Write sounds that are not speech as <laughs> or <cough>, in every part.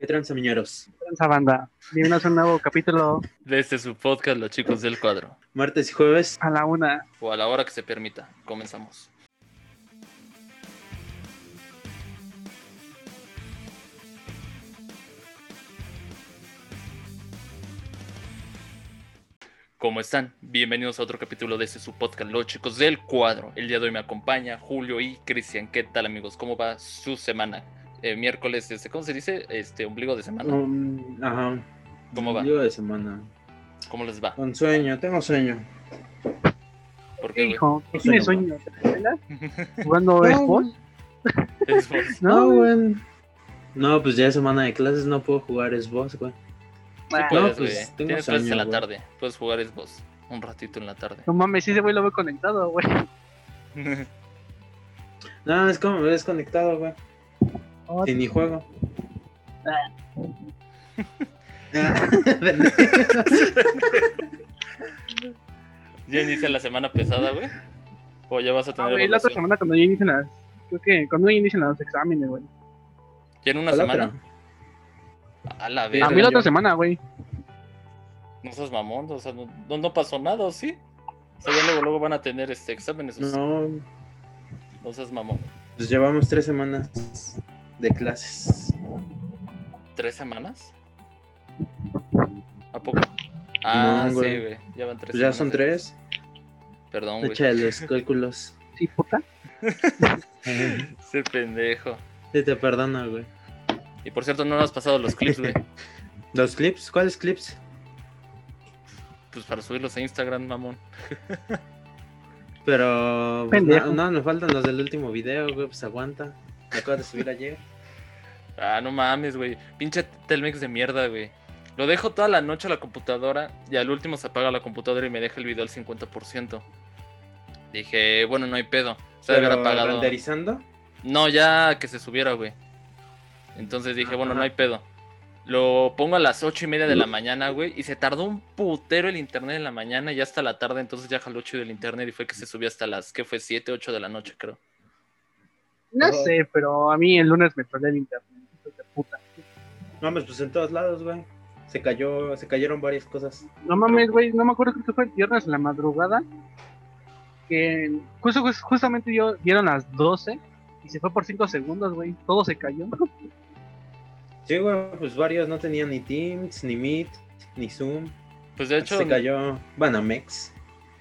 ¿Qué tranza, miñeros? Tranza banda. Bienvenidos a un nuevo capítulo de este su podcast, Los Chicos del Cuadro. Martes y jueves. a la una. O a la hora que se permita. Comenzamos. ¿Cómo están? Bienvenidos a otro capítulo de este su podcast, Los Chicos del Cuadro. El día de hoy me acompaña Julio y Cristian. ¿Qué tal, amigos? ¿Cómo va su semana? Eh, miércoles, este, ¿cómo se dice? Este, ombligo de semana. Um, ajá. ¿Cómo va? Ombligo de semana. ¿Cómo les va? Con sueño, tengo sueño. ¿Por ¿Qué hijo? ¿Qué No tienes sé, sueño? <laughs> ¿Jugando No, Xbox? <laughs> Es vos. No, No, güey. No, pues ya es semana de clases, no puedo jugar Xbox, güey. Sí Ah, puedes, No, pues, güey. tengo Tienes clases en la tarde. Puedes jugar Xbox un ratito en la tarde. No mames, sí, ese güey lo veo conectado, güey. <laughs> No, es como me ves conectado, güey. Oh, Y ni juego. <laughs> ¿Ya inicia la semana pesada, güey? ¿O ya vas a ah, tener güey, la otra semana cuando ya inician las... Creo que cuando ya inician los exámenes, güey. ¿Ya en una Hola, semana? A la vez. A mí la otra yo- semana, güey. No seas mamón, o sea, no, no, no pasó nada, ¿o sí? O sea, ya luego, luego van a tener este exámenes. o sea, No, No seas mamón. pues llevamos tres semanas de clases. ¿Tres semanas? ¿A poco? Ah, No, sí, güey. güey. Ya van tres Pues ya semanas son tres. Perdón, güey. Echa los cálculos. <laughs> Sí, puta. <laughs> Ese pendejo. Sí te perdono, güey. Y por cierto, no nos has pasado los clips, güey. <laughs> ¿Los clips? ¿Cuáles clips? Pues para subirlos a Instagram, mamón. Pero. pues, no, no, me faltan los del último video, güey. Pues aguanta. Me acabo de subir ayer. Ah, no mames, güey. Pinche Telmex de mierda, güey. Lo dejo toda la noche a la computadora y al último se apaga la computadora y me deja el video al 50%. Dije, bueno, no hay pedo. Se debe haber apagado. renderizando. No, ya que se subiera, güey. Entonces dije, bueno, no hay pedo. Lo pongo a las ocho y media de la mañana, güey. Y se tardó un putero el internet en la mañana y ya hasta la tarde. Entonces ya jaló chido el internet y fue que se subió hasta las, ¿qué fue? 7, 8 de la noche, creo. No sé, pero a mí el lunes me trolea el internet. Hijos de puta. Mames, pues en todos lados, güey. Se cayó, se cayeron varias cosas. No mames, güey, no me acuerdo creo que fue el viernes en la madrugada. Que justo, jus- justamente yo dieron las 12 y se fue por 5 segundos, güey. Todo se cayó. <laughs> Sí, güey, pues varios no tenían ni Teams, ni Meet, ni Zoom. Pues de hecho, se cayó Banamex.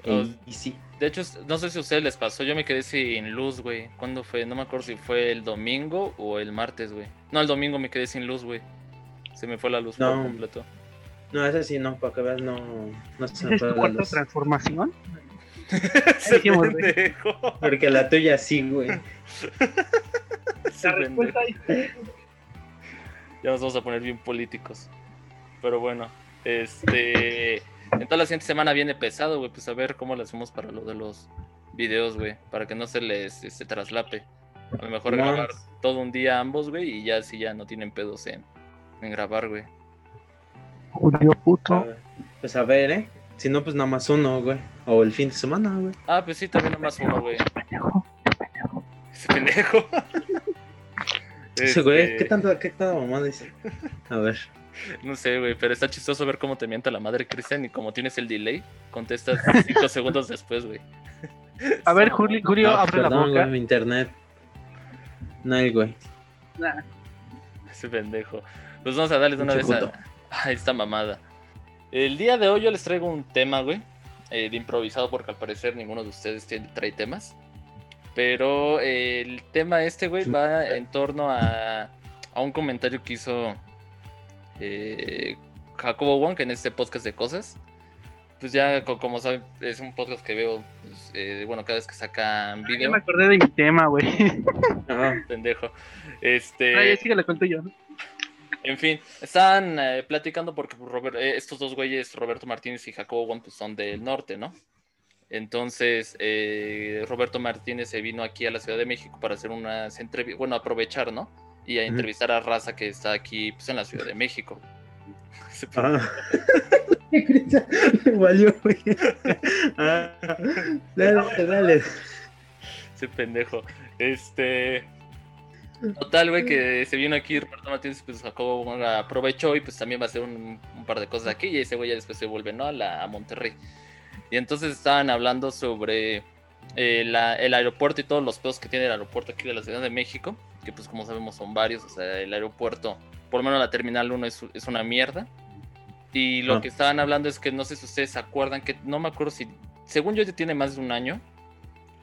Oh. Y sí. De hecho, no sé si a ustedes les pasó. Yo me quedé sin luz, güey. ¿Cuándo fue? No me acuerdo si fue el domingo o el martes, güey. No, el domingo me quedé sin luz, güey. Se me fue la luz por No. completo. No, ese sí, no, para que veas, no, no se me ¿Es fue la cuarta luz. transformación? <laughs> Dijimos, güey. pendejo. Porque la tuya sí, güey. <laughs> La respuesta es... Ya nos vamos a poner bien políticos. Pero bueno, este. En toda la siguiente semana viene pesado, güey. Pues a ver cómo le hacemos para lo de los videos, güey. Para que no se les este, traslape. A lo mejor No. grabar todo un día ambos, güey. Y ya así ya no tienen pedos en, en grabar, güey. Julio puto. Ah, Pues a ver, ¿eh? Si no, pues nada más uno, güey. O el fin de semana, güey. Ah, pues sí, también nomás uno, güey. Pendejo. Ese pendejo. <laughs> Ese güey, Este, ¿qué tanto, qué tanta mamá dice? A ver. No sé, güey, pero está chistoso ver cómo te mienta la madre Cristian y como tienes el delay, contestas <laughs> cinco segundos después, güey. A ver, Julio, Julio No, abre la boca. güey, mi internet. No, el güey. Nah. Ese pendejo. Pues vamos a darles de una vez a, <laughs> a esta mamada. El día de hoy yo les traigo un tema, güey. eh, de improvisado porque al parecer ninguno de ustedes tiene, trae temas. Pero eh, el tema este, güey, va en torno a, a un comentario que hizo eh, Jacobo Wong en este podcast de cosas. Pues ya, co- como saben, es un podcast que veo, pues, eh, bueno, cada vez que sacan Ya video, me acordé de mi tema, güey. <laughs> Pendejo. Este... Ay, síguele con tuyo. ¿no? En fin, estaban eh, platicando porque pues, Robert- eh, estos dos güeyes, Roberto Martínez y Jacobo Wong, pues son del norte, ¿no? Entonces, eh, Roberto Martínez se vino aquí a la Ciudad de México para hacer unas entrevistas, bueno, aprovechar, ¿no? Y a entrevistar a Raza que está aquí, pues en la Ciudad de México. <laughs> <laughs> Ah. <laughs> Valió, güey. Ah. Dale, dale. Ese pendejo. Este. Total, güey, que se vino aquí Roberto Martínez, pues Jacobo aprovechó y pues también va a hacer un, un par de cosas aquí y ese güey ya después se vuelve, ¿no? A, la, a Monterrey. Y entonces estaban hablando sobre eh, la- el aeropuerto y todos los pedos que tiene el aeropuerto aquí de la Ciudad de México, que pues como sabemos son varios, o sea, el aeropuerto, por lo menos la Terminal 1 es, es una mierda. Y lo Ah. que estaban hablando es que no sé si ustedes se acuerdan, que no me acuerdo si, según yo ya tiene más de un año,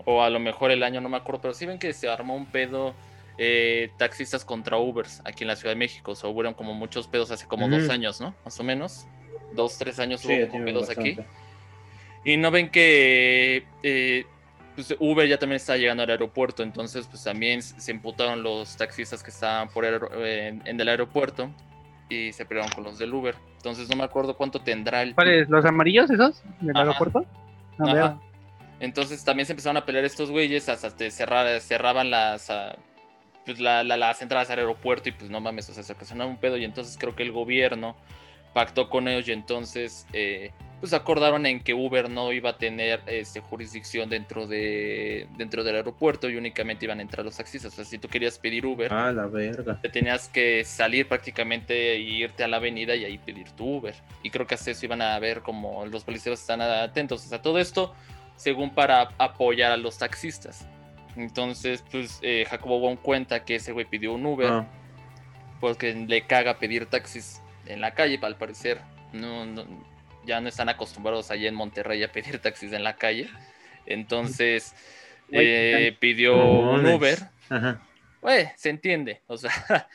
o a lo mejor el año, no me acuerdo, pero sí ven que se armó un pedo eh, taxistas contra Ubers aquí en la Ciudad de México, o sea, hubieron como muchos pedos hace como dos Ujú. años, ¿no? Más o menos, dos, tres años Sí, hubo como pedos aquí. bastante. Y no ven que eh, pues, Uber ya también está llegando al aeropuerto, entonces pues también se emputaron los taxistas que estaban por eh, en el aeropuerto y se pelearon con los del Uber. Entonces no me acuerdo cuánto tendrá el... ¿Cuáles? ¿Los amarillos esos? ¿Del Ajá. aeropuerto? No Ajá. veo. Entonces también se empezaron a pelear estos güeyes hasta cerrar- cerraban las, ah, pues, la- la- las entradas al aeropuerto y pues no mames, o sea, se ocasionaba un pedo y entonces creo que el gobierno pactó con ellos y entonces eh, pues acordaron en que Uber no iba a tener este, jurisdicción dentro, de, dentro del aeropuerto y únicamente iban a entrar los taxistas. O sea, si tú querías pedir Uber, Ah, la verga. te tenías que salir prácticamente e irte a la avenida y ahí pedir tu Uber. Y creo que hasta eso iban a ver como los policías están atentos. O sea, todo esto según para apoyar a los taxistas. Entonces, pues eh, Jacobo Wong cuenta que ese güey pidió un Uber Ah, porque le caga pedir taxis en la calle, al parecer. No, no- ya no están acostumbrados allá en Monterrey a pedir taxis en la calle. Entonces, eh, pidió un. Uber. Ajá. Güey, se entiende. O sea, <laughs>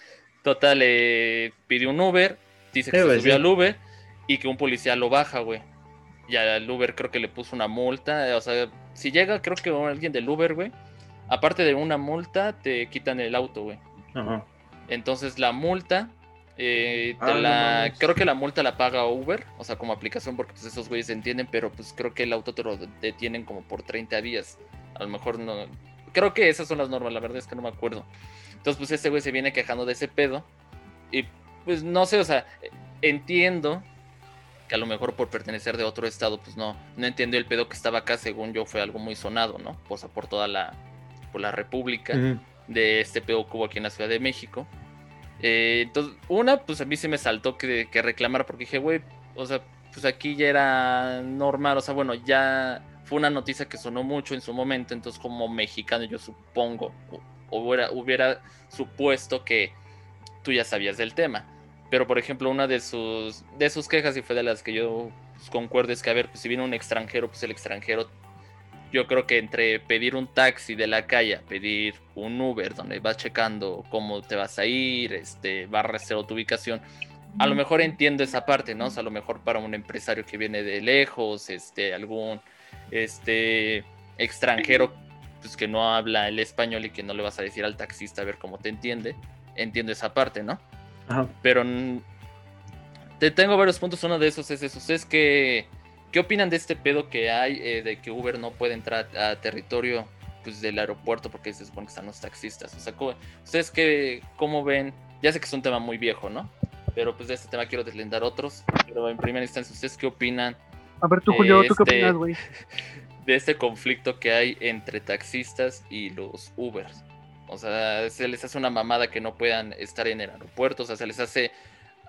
total, eh, pidió un Uber, dice que se subió al Uber y que un policía lo baja, güey. Y al Uber creo que le puso una multa. O sea, si llega, creo que alguien del Uber, güey, aparte de una multa, te quitan el auto, güey. Ajá. Entonces la multa, eh, Ah, la, creo que la multa la paga Uber, o sea, como aplicación, porque pues esos güeyes entienden, pero pues creo que el auto te lo detienen como por 30 días. A lo mejor no. Creo que esas son las normas, la verdad es que no me acuerdo. Entonces, pues este güey se viene quejando de ese pedo. Y pues no sé, o sea, entiendo que a lo mejor por pertenecer de otro estado, pues no, no entendió el pedo que estaba acá, según yo fue algo muy sonado, ¿no? O sea, por toda la, por la república de este pedo que hubo aquí en la Ciudad de México. Eh, entonces, una, pues a mí se me saltó que, que reclamar porque dije, güey, o sea, pues aquí ya era normal, o sea, bueno, ya fue una noticia que sonó mucho en su momento, entonces como mexicano yo supongo, o- hubiera, hubiera supuesto que tú ya sabías del tema. Pero, por ejemplo, una de sus, de sus quejas, y fue de las que yo pues, concuerdo, es que, a ver, pues si viene un extranjero, pues el extranjero yo creo que entre pedir un taxi de la calle, pedir un Uber donde vas checando cómo te vas a ir, este, va a rastrear tu ubicación, a lo mejor entiendo esa parte, ¿no? O sea, a lo mejor para un empresario que viene de lejos, este, algún este extranjero pues que no habla el español y que no le vas a decir al taxista a ver cómo te entiende, entiendo esa parte, ¿no? Ajá. Pero te tengo varios puntos. Uno de esos es eso. ¿Ustedes qué, qué opinan de este pedo que hay eh, de que Uber no puede entrar a territorio pues, del aeropuerto porque se supone que están los taxistas? O sea, ¿cómo- ¿ustedes qué, cómo ven? Ya sé que es un tema muy viejo, ¿no? Pero pues de este tema quiero deslindar otros. Pero en primera instancia, ¿ustedes qué opinan A ver, tú, Julio, ¿tú qué Este- opinas, güey? <laughs> de este conflicto que hay entre taxistas y los Ubers. O sea, se les hace una mamada que no puedan estar en el aeropuerto, o sea, se les hace,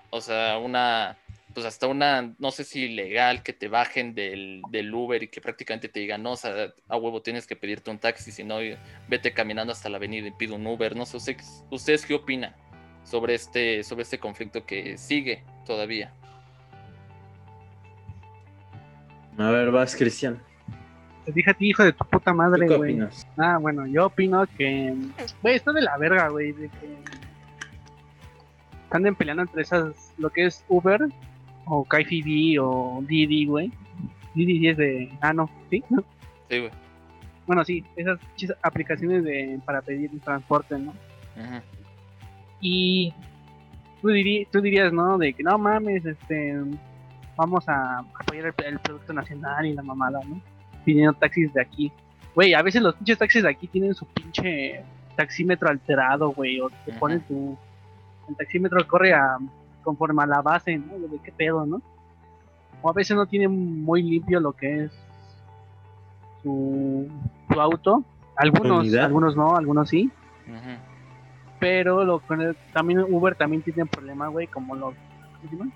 o sea, una, pues hasta una, no sé si legal, que te bajen del, del Uber y que prácticamente te digan, no, o sea, a huevo tienes que pedirte un taxi, si no, vete caminando hasta la avenida y pide un Uber. No sé, ustedes, ¿ustedes qué opinan sobre este, sobre este conflicto que sigue todavía? A ver, vas, Cristian. Te dije a ti, hijo de tu puta ¿Tú madre, qué güey. opinas? Ah, bueno, yo opino que. Güey, está de la verga, güey. De que. Están peleando entre esas. Lo que es Uber, o KFD, o Didi, güey. Didi es de. Ah, no, ¿sí? ¿No? Sí, güey. Bueno, sí, esas aplicaciones de para pedir transporte, ¿no? Ujú. Y. Tú, dirí- tú dirías, ¿no? De que no mames, este. Vamos a apoyar el, el producto nacional y la mamada, ¿no? Pidiendo taxis de aquí. Güey, a veces los pinches taxis de aquí tienen su pinche taxímetro alterado, güey, o te Ajá. ponen tu. El taxímetro corre a, conforme a la base, ¿no? De qué pedo, ¿no? O a veces no tiene muy limpio lo que es su, su auto. Algunos, Unidad. algunos no, algunos sí. Pero lo, con el- también Uber también tiene un problema, güey, como los... ¿cómo se llama?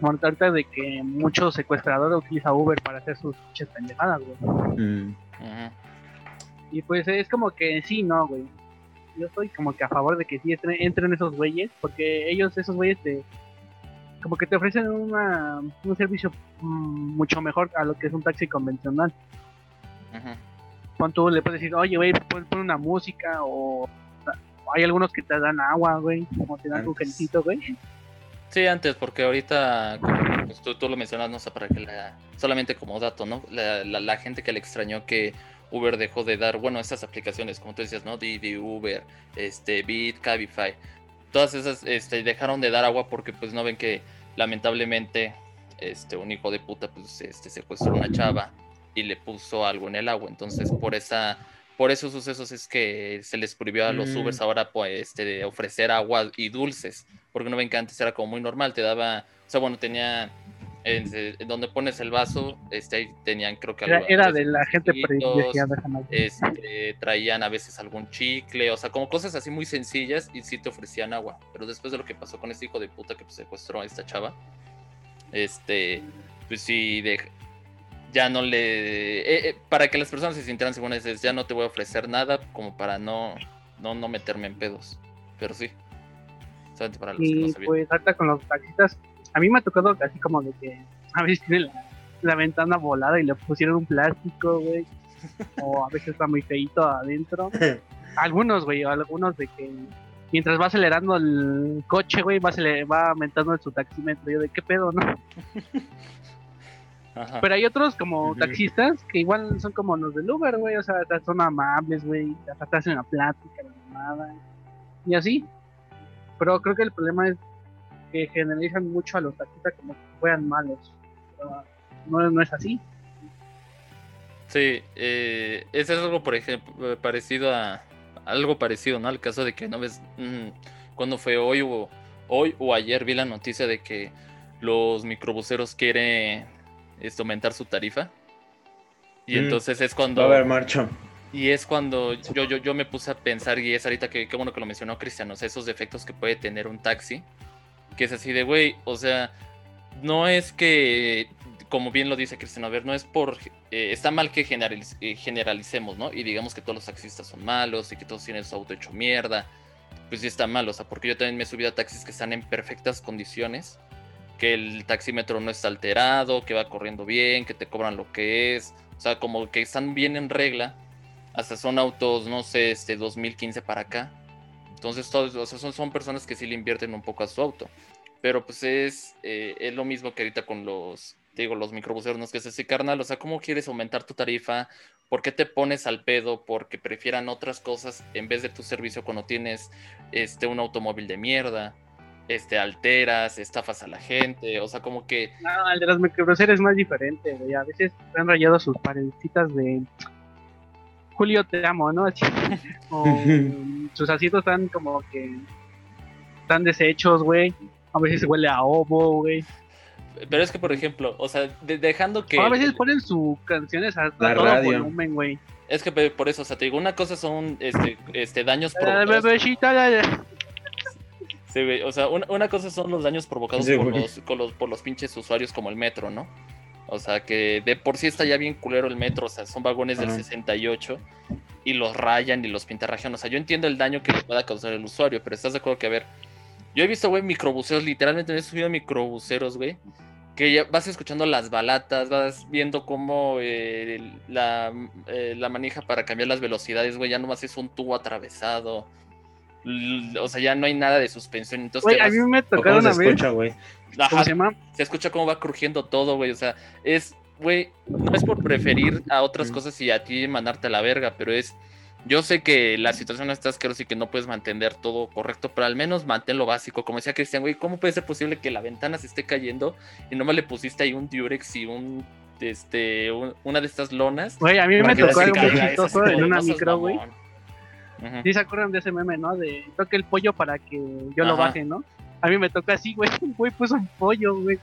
Como ahorita de que muchos secuestradores utilizan Uber para hacer sus pinches pendejadas, güey. Mm. Y pues es como que sí, no, güey. Yo estoy como que a favor de que sí entren, esos güeyes, porque ellos, esos güeyes, te, como que te ofrecen una, un servicio mm, mucho mejor a lo que es un taxi convencional. Ujú. Pon tú, le puedes decir, oye, güey, pon, pon una música, o hay algunos que te dan agua, güey, como te dan gencito, güey. Sí, antes, porque ahorita, como, pues, tú, tú lo mencionas, no sé, para que la, solamente como dato, ¿no? La, la, la gente que le extrañó que Uber dejó de dar, bueno, estas aplicaciones, como tú decías, ¿no? Didi, Uber, este, Bit, Cabify, todas esas, este, dejaron de dar agua porque, pues, no ven que, lamentablemente, este, un hijo de puta, pues, este, secuestró a una chava y le puso algo en el agua, entonces, por esa... Por esos sucesos es que se les prohibió a los Mm. Ubers ahora pues, este, de ofrecer agua y dulces porque no ven que antes era como muy normal, te daba, o sea, bueno, tenía en, en donde pones el vaso, este ahí tenían creo que Era, algo- era de la gente privilegiada, este, traían a veces algún chicle, o sea, como cosas así muy sencillas y sí te ofrecían agua, pero después de lo que pasó con este hijo de puta que pues, secuestró a esta chava, este, pues sí, de, ya no le, eh, eh, para que las personas se sintieran seguras, es, ya no te voy a ofrecer nada como para no, no, no meterme en pedos, pero sí. Solamente para los que no Y pues ahorita con los taxistas, a mí me ha tocado así como de que a veces tiene la, la ventana volada y le pusieron un plástico, güey. O a veces está muy feito adentro. <laughs> Algunos, güey, o algunos de que mientras va acelerando el coche, güey, va, va aumentando su taxímetro. Yo de qué pedo, ¿no? <laughs> Ajá. Pero hay otros como taxistas que igual son como los del Uber, güey. O sea, son amables, güey. Hasta te hacen la plática, la mamada. Y así. Pero creo que el problema es que generalizan mucho a los taxistas como que fueran malos. Pero no, no es así. Sí, eh, ese es algo, por ejemplo, parecido a algo parecido, ¿no? Al caso de que no ves mm, cuando fue hoy o hoy o ayer vi la noticia de que los microbuseros quieren este, aumentar su tarifa. Y Mm. entonces es Va cuando a haber marcha. y es cuando yo, yo, yo me puse a pensar, y es ahorita que qué bueno que lo mencionó Cristian, o sea, esos defectos que puede tener un taxi, que es así de, güey, o sea, no es que, como bien lo dice Cristian, a ver, no es por, eh, está mal que eh, generalicemos, ¿no? Y digamos que todos los taxistas son malos y que todos tienen su auto hecho mierda, pues sí está mal, o sea, porque yo también me he subido a taxis que están en perfectas condiciones, que el taxímetro no está alterado, que va corriendo bien, que te cobran lo que es, o sea, como que están bien en regla, hasta son autos, no sé, este 2015 para acá. Entonces, todos, o sea, son, son personas que sí le invierten un poco a su auto. Pero pues es, eh, es lo mismo que ahorita con los, digo, los microbuseros, no es que es carnal. O sea, ¿cómo quieres aumentar tu tarifa? ¿Por qué te pones al pedo? Porque prefieran otras cosas en vez de tu servicio cuando tienes este, un automóvil de mierda. Este, alteras, estafas a la gente. O sea, como que No, el de los microbuseros es más diferente, güey. A veces han rayado sus paredcitas de Julio te amo, ¿no? Así, <laughs> o sus asientos están como que están deshechos, güey. A veces huele a ovo, güey. Pero es que, por ejemplo, o sea, de- dejando que. O a veces ponen sus canciones a, La todo radio. volumen, güey. Es que por eso, o sea, te digo, una cosa son este, este daños La provocados. Sí, güey, o sea, una, una cosa son los daños provocados Sí, por, los, con los- por los pinches usuarios como el metro, ¿no? O sea, que de por sí está ya bien culero el metro, o sea, son vagones del Ajá. 68 y los rayan y los pintarrajan. O sea, yo entiendo el daño que le pueda causar el usuario, pero estás de acuerdo que, a ver, yo he visto, güey, microbuseros, literalmente me he subido a microbuseros, güey, que ya vas escuchando las balatas, vas viendo cómo eh, la, eh, la manija para cambiar las velocidades, güey, ya nomás es un tubo atravesado. O sea, ya no hay nada de suspensión. Entonces te a vas- mí me ¿O ¿Cómo tocaron se una vez. escucha, güey? Ajá, ¿Cómo se llama? se escucha cómo va crujiendo todo, güey. O sea, es, güey, no es por preferir a otras cosas y a ti mandarte a la verga, pero es. Yo sé que la situación está asquerosa y que no puedes mantener todo correcto, pero al menos mantén lo básico. Como decía Cristian, güey, ¿cómo puede ser posible que la ventana se esté cayendo y nomás le pusiste ahí un Durex y un. Este, un- una de estas lonas? Güey, a mí me tocó algo muy chistoso en una micro, güey. Ujú. ¿Sí se acuerdan de ese meme, no? De toque el pollo para que yo lo baje, ¿no? A mí me toca así, güey. <laughs> Un güey puso un pollo, güey.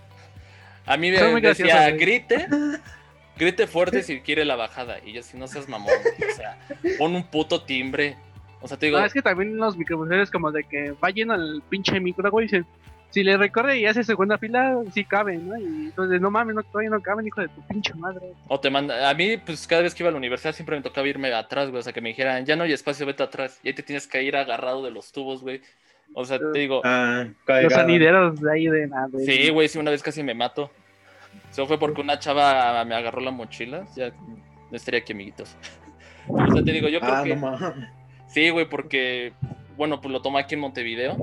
A mí me Son muy decía, güey. grite, <laughs> grite fuerte si quiere la bajada. Y yo, si no seas mamón, güey, o sea, pon un puto timbre. O sea, te digo, No, es que también los microbuseros como de que va lleno el pinche micro, güey, dicen, si le recorre y hace segunda fila, sí cabe, ¿no? Y entonces, no mames, no, todavía no caben, hijo de tu pinche madre. o te manda. A mí, pues cada vez que iba a la universidad siempre me tocaba irme atrás, güey. O sea, que me dijeran, ya no hay espacio, vete atrás. Y ahí te tienes que ir agarrado de los tubos, güey. O sea, te digo, Ah, Los sanideros de ahí de nada. sí, güey, sí, una vez casi me mato. Eso fue porque una chava me agarró la mochila. Ya no estaría aquí, amiguitos. Pero, <laughs> o sea, te digo, yo creo Ah, que. no. Sí, güey, porque, bueno, pues lo tomé aquí en Montevideo.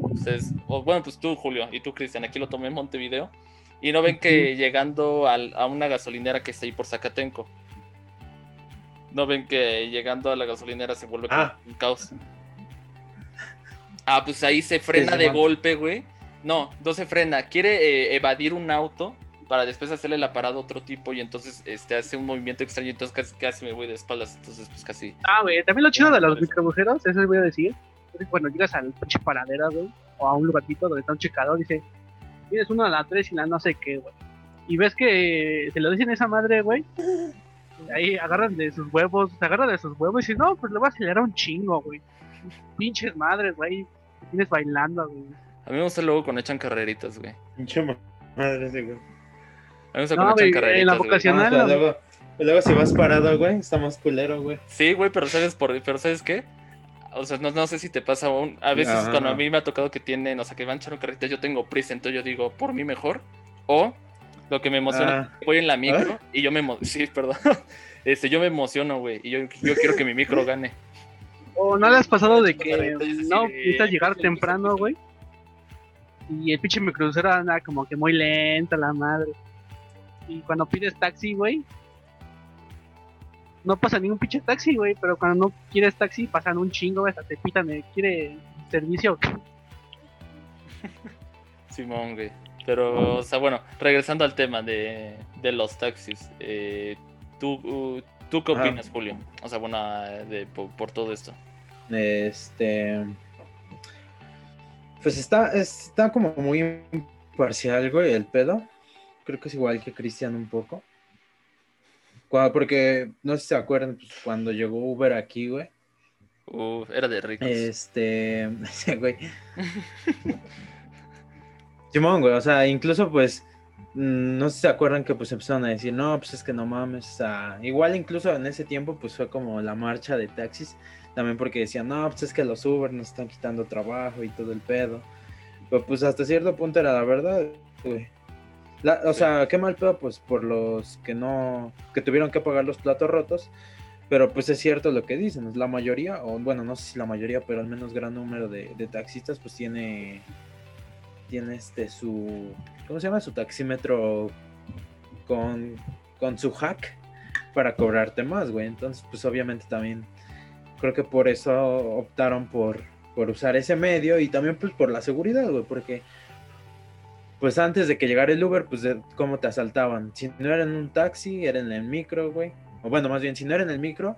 O, bueno, pues tú, Julio, y tú, Cristian, aquí lo tomé en Montevideo. Y no ven que llegando al- a una gasolinera que está ahí por Zacatenco. No ven que llegando a la gasolinera se vuelve como Ah. un caos. Ah, pues ahí se frena Sí, de golpe, güey. No, no se frena. Quiere eh, evadir un auto para después hacerle la parada a otro tipo y entonces este, hace un movimiento extraño y entonces casi, casi me voy de espaldas. Entonces, pues casi... Ah, güey, también lo chido de los Por eso. les voy a decir, cuando llegas al pinche paradero, güey, o a un lugarcito donde está un checador, dice, tienes uno a la 3 y la no sé qué, güey. Y ves que se lo dicen a esa madre, güey. Ahí agarran de sus huevos, se agarran de sus huevos y dicen, no, pues le voy a acelerar un chingo, güey. Pinches madres, güey. Tienes bailando, güey. A mí me gusta luego cuando echan carreritas, güey. Pinche madre ese, güey. A mí me gusta No, cuando güey, echan en la carreritas, güey. vocación- Ah, ¿no? luego, luego si vas parado, güey, está más culero, güey. Sí, güey, pero ¿sabes por pero ¿sabes qué? O sea, no, no sé si te pasa aún. A veces Ajá. cuando a mí me ha tocado que tienen, o sea, que van echando carreritas, yo tengo prisa, entonces yo digo, por mí mejor. O lo que me emociona, Ah. voy en la micro y yo me emo- sí, perdón. <laughs> Este, yo me emociono, güey, y yo, yo quiero que mi micro gane. O no le has pasado de que no eh, necesitas llegar pues, temprano, güey. Y el pinche microbusero anda como que muy lenta la madre. Y cuando pides taxi, güey, no pasa ningún pinche taxi, güey. Pero cuando no quieres taxi, pasan un chingo, güey. Hasta te pitan, de, ¿quiere servicio? o qué?". <laughs> Simón, güey. Pero, o sea, bueno, regresando al tema de, de los taxis. eh, ¿tú, uh, ¿Tú qué Ajá. opinas, Julio? O sea, bueno, de, por, por todo esto. Este. Pues está, está como muy imparcial, güey, el pedo. Creo que es igual que Cristian un poco. Cua- Porque no sé si se acuerdan, pues, cuando llegó Uber aquí, güey. Uf, era de ricos. Este. <laughs> güey. Simón, güey, o sea, incluso pues. mm, No sé si se acuerdan que pues empezaron a decir, no, pues es que no mames. o sea, igual incluso en ese tiempo pues fue como la marcha de taxis. También porque decían, no, pues es que los Uber nos están quitando trabajo y todo el pedo. Pero pues hasta cierto punto era la verdad, güey. O sea, qué mal pedo, pues por los que no, que tuvieron que pagar los platos rotos. Pero pues es cierto lo que dicen, la mayoría, o bueno, no sé si la mayoría, pero al menos gran número de, de taxistas pues tiene, tiene este su, ¿cómo se llama? Su taxímetro con, con su hack para cobrarte más, güey. Entonces pues obviamente también creo que por eso optaron por, por usar ese medio y también pues por la seguridad, güey, porque pues antes de que llegara el Uber, pues de cómo te asaltaban. Si no era en un taxi, era en el micro, güey. O bueno, más bien, si no era en el micro,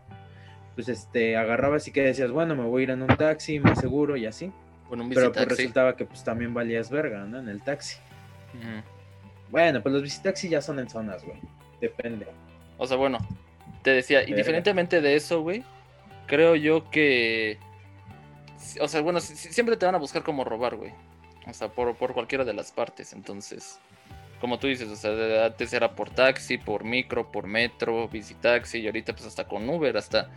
pues este, agarrabas y que decías, bueno, me voy a ir en un taxi, más seguro y así. Bueno, un Pero pues resultaba que pues también valías verga, ¿no? En el taxi. Bueno, pues los visitaxis ya son en zonas, güey. Depende. O sea, bueno, te decía, Verga. indiferentemente de eso, güey, creo yo que. O sea, bueno, si- si- siempre te van a buscar como robar, güey. O sea, por, por cualquiera de las partes. Entonces, como tú dices, o sea, antes era por taxi, por micro, por metro, visitaxi, y ahorita pues hasta con Uber, hasta,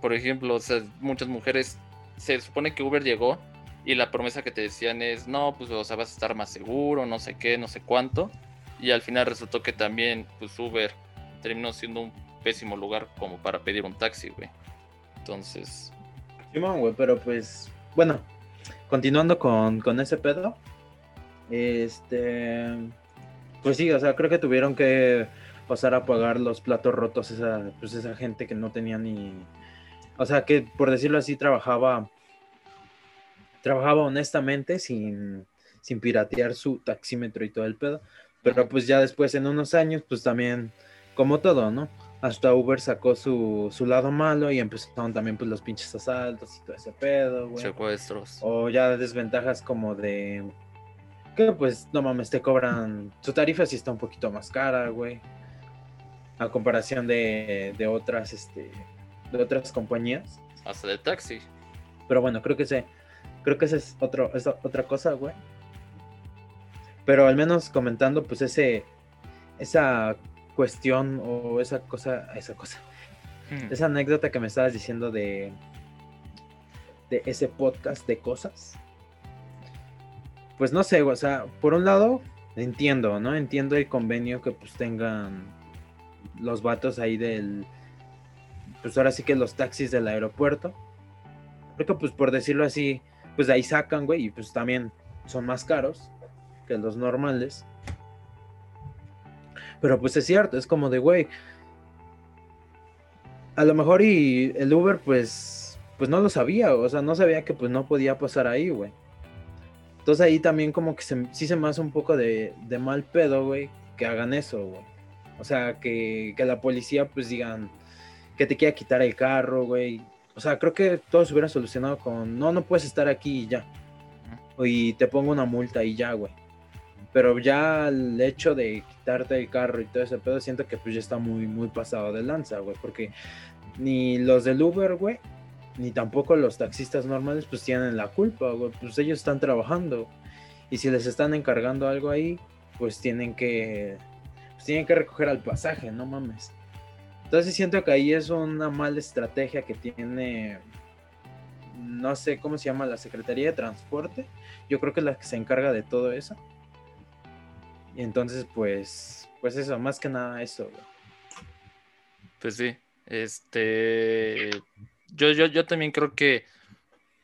por ejemplo, o sea, muchas mujeres, se supone que Uber llegó y la promesa que te decían es, no, pues, o sea, vas a estar más seguro, no sé qué, no sé cuánto. Y al final resultó que también, pues, Uber terminó siendo un pésimo lugar como para pedir un taxi, güey. Entonces, Simón, güey, pero pues, bueno, continuando con, con ese pedo, este, pues sí, o sea, creo que tuvieron que pasar a pagar los platos rotos esa, pues esa gente que no tenía ni, o sea, que por decirlo así, trabajaba, trabajaba honestamente sin, sin piratear su taxímetro y todo el pedo, pero pues ya después en unos años, pues también, como todo, ¿no? Hasta Uber sacó su, su lado malo y empezaron también pues los pinches asaltos y todo ese pedo, güey. secuestros. O ya desventajas como de que pues no mames, te cobran su tarifa sí está un poquito más cara, güey. A comparación de, de otras este de otras compañías. Hasta de taxi. Pero bueno, creo que ese, creo que esa es otro, es otra cosa, güey. Pero al menos comentando, pues ese, esa cuestión o esa cosa, esa cosa, Hmm. esa anécdota que me estabas diciendo de, de ese podcast de cosas. Pues no sé, o sea, por un lado, entiendo, ¿no? Entiendo el convenio que pues tengan los vatos ahí del, pues ahora sí que los taxis del aeropuerto. Porque pues por decirlo así, pues de ahí sacan, güey, y pues también son más caros que los normales. Pero pues es cierto, es como de, güey, a lo mejor y el Uber pues, pues no lo sabía, o sea, no sabía que pues no podía pasar ahí, güey. Entonces ahí también como que se, sí se me hace un poco de, de mal pedo, güey, que hagan eso, güey. O sea, que, que la policía pues digan que te quiera quitar el carro, güey. O sea, creo que todo se hubiera solucionado con, no, no puedes estar aquí y ya. Y te pongo una multa y ya, güey. Pero ya el hecho de quitarte el carro y todo ese pedo, siento que pues ya está muy, muy pasado de lanza, güey. Porque ni los del Uber, güey, ni tampoco los taxistas normales, pues tienen la culpa, güey. Pues ellos están trabajando. Y si les están encargando algo ahí, pues tienen que, pues tienen que recoger al pasaje, no mames. Entonces siento que ahí es una mala estrategia que tiene, no sé cómo se llama, la Secretaría de Transporte. Yo creo que es la que se encarga de todo eso. Y entonces, pues, pues eso, más que nada eso. Pues sí, este, yo, yo, yo también creo que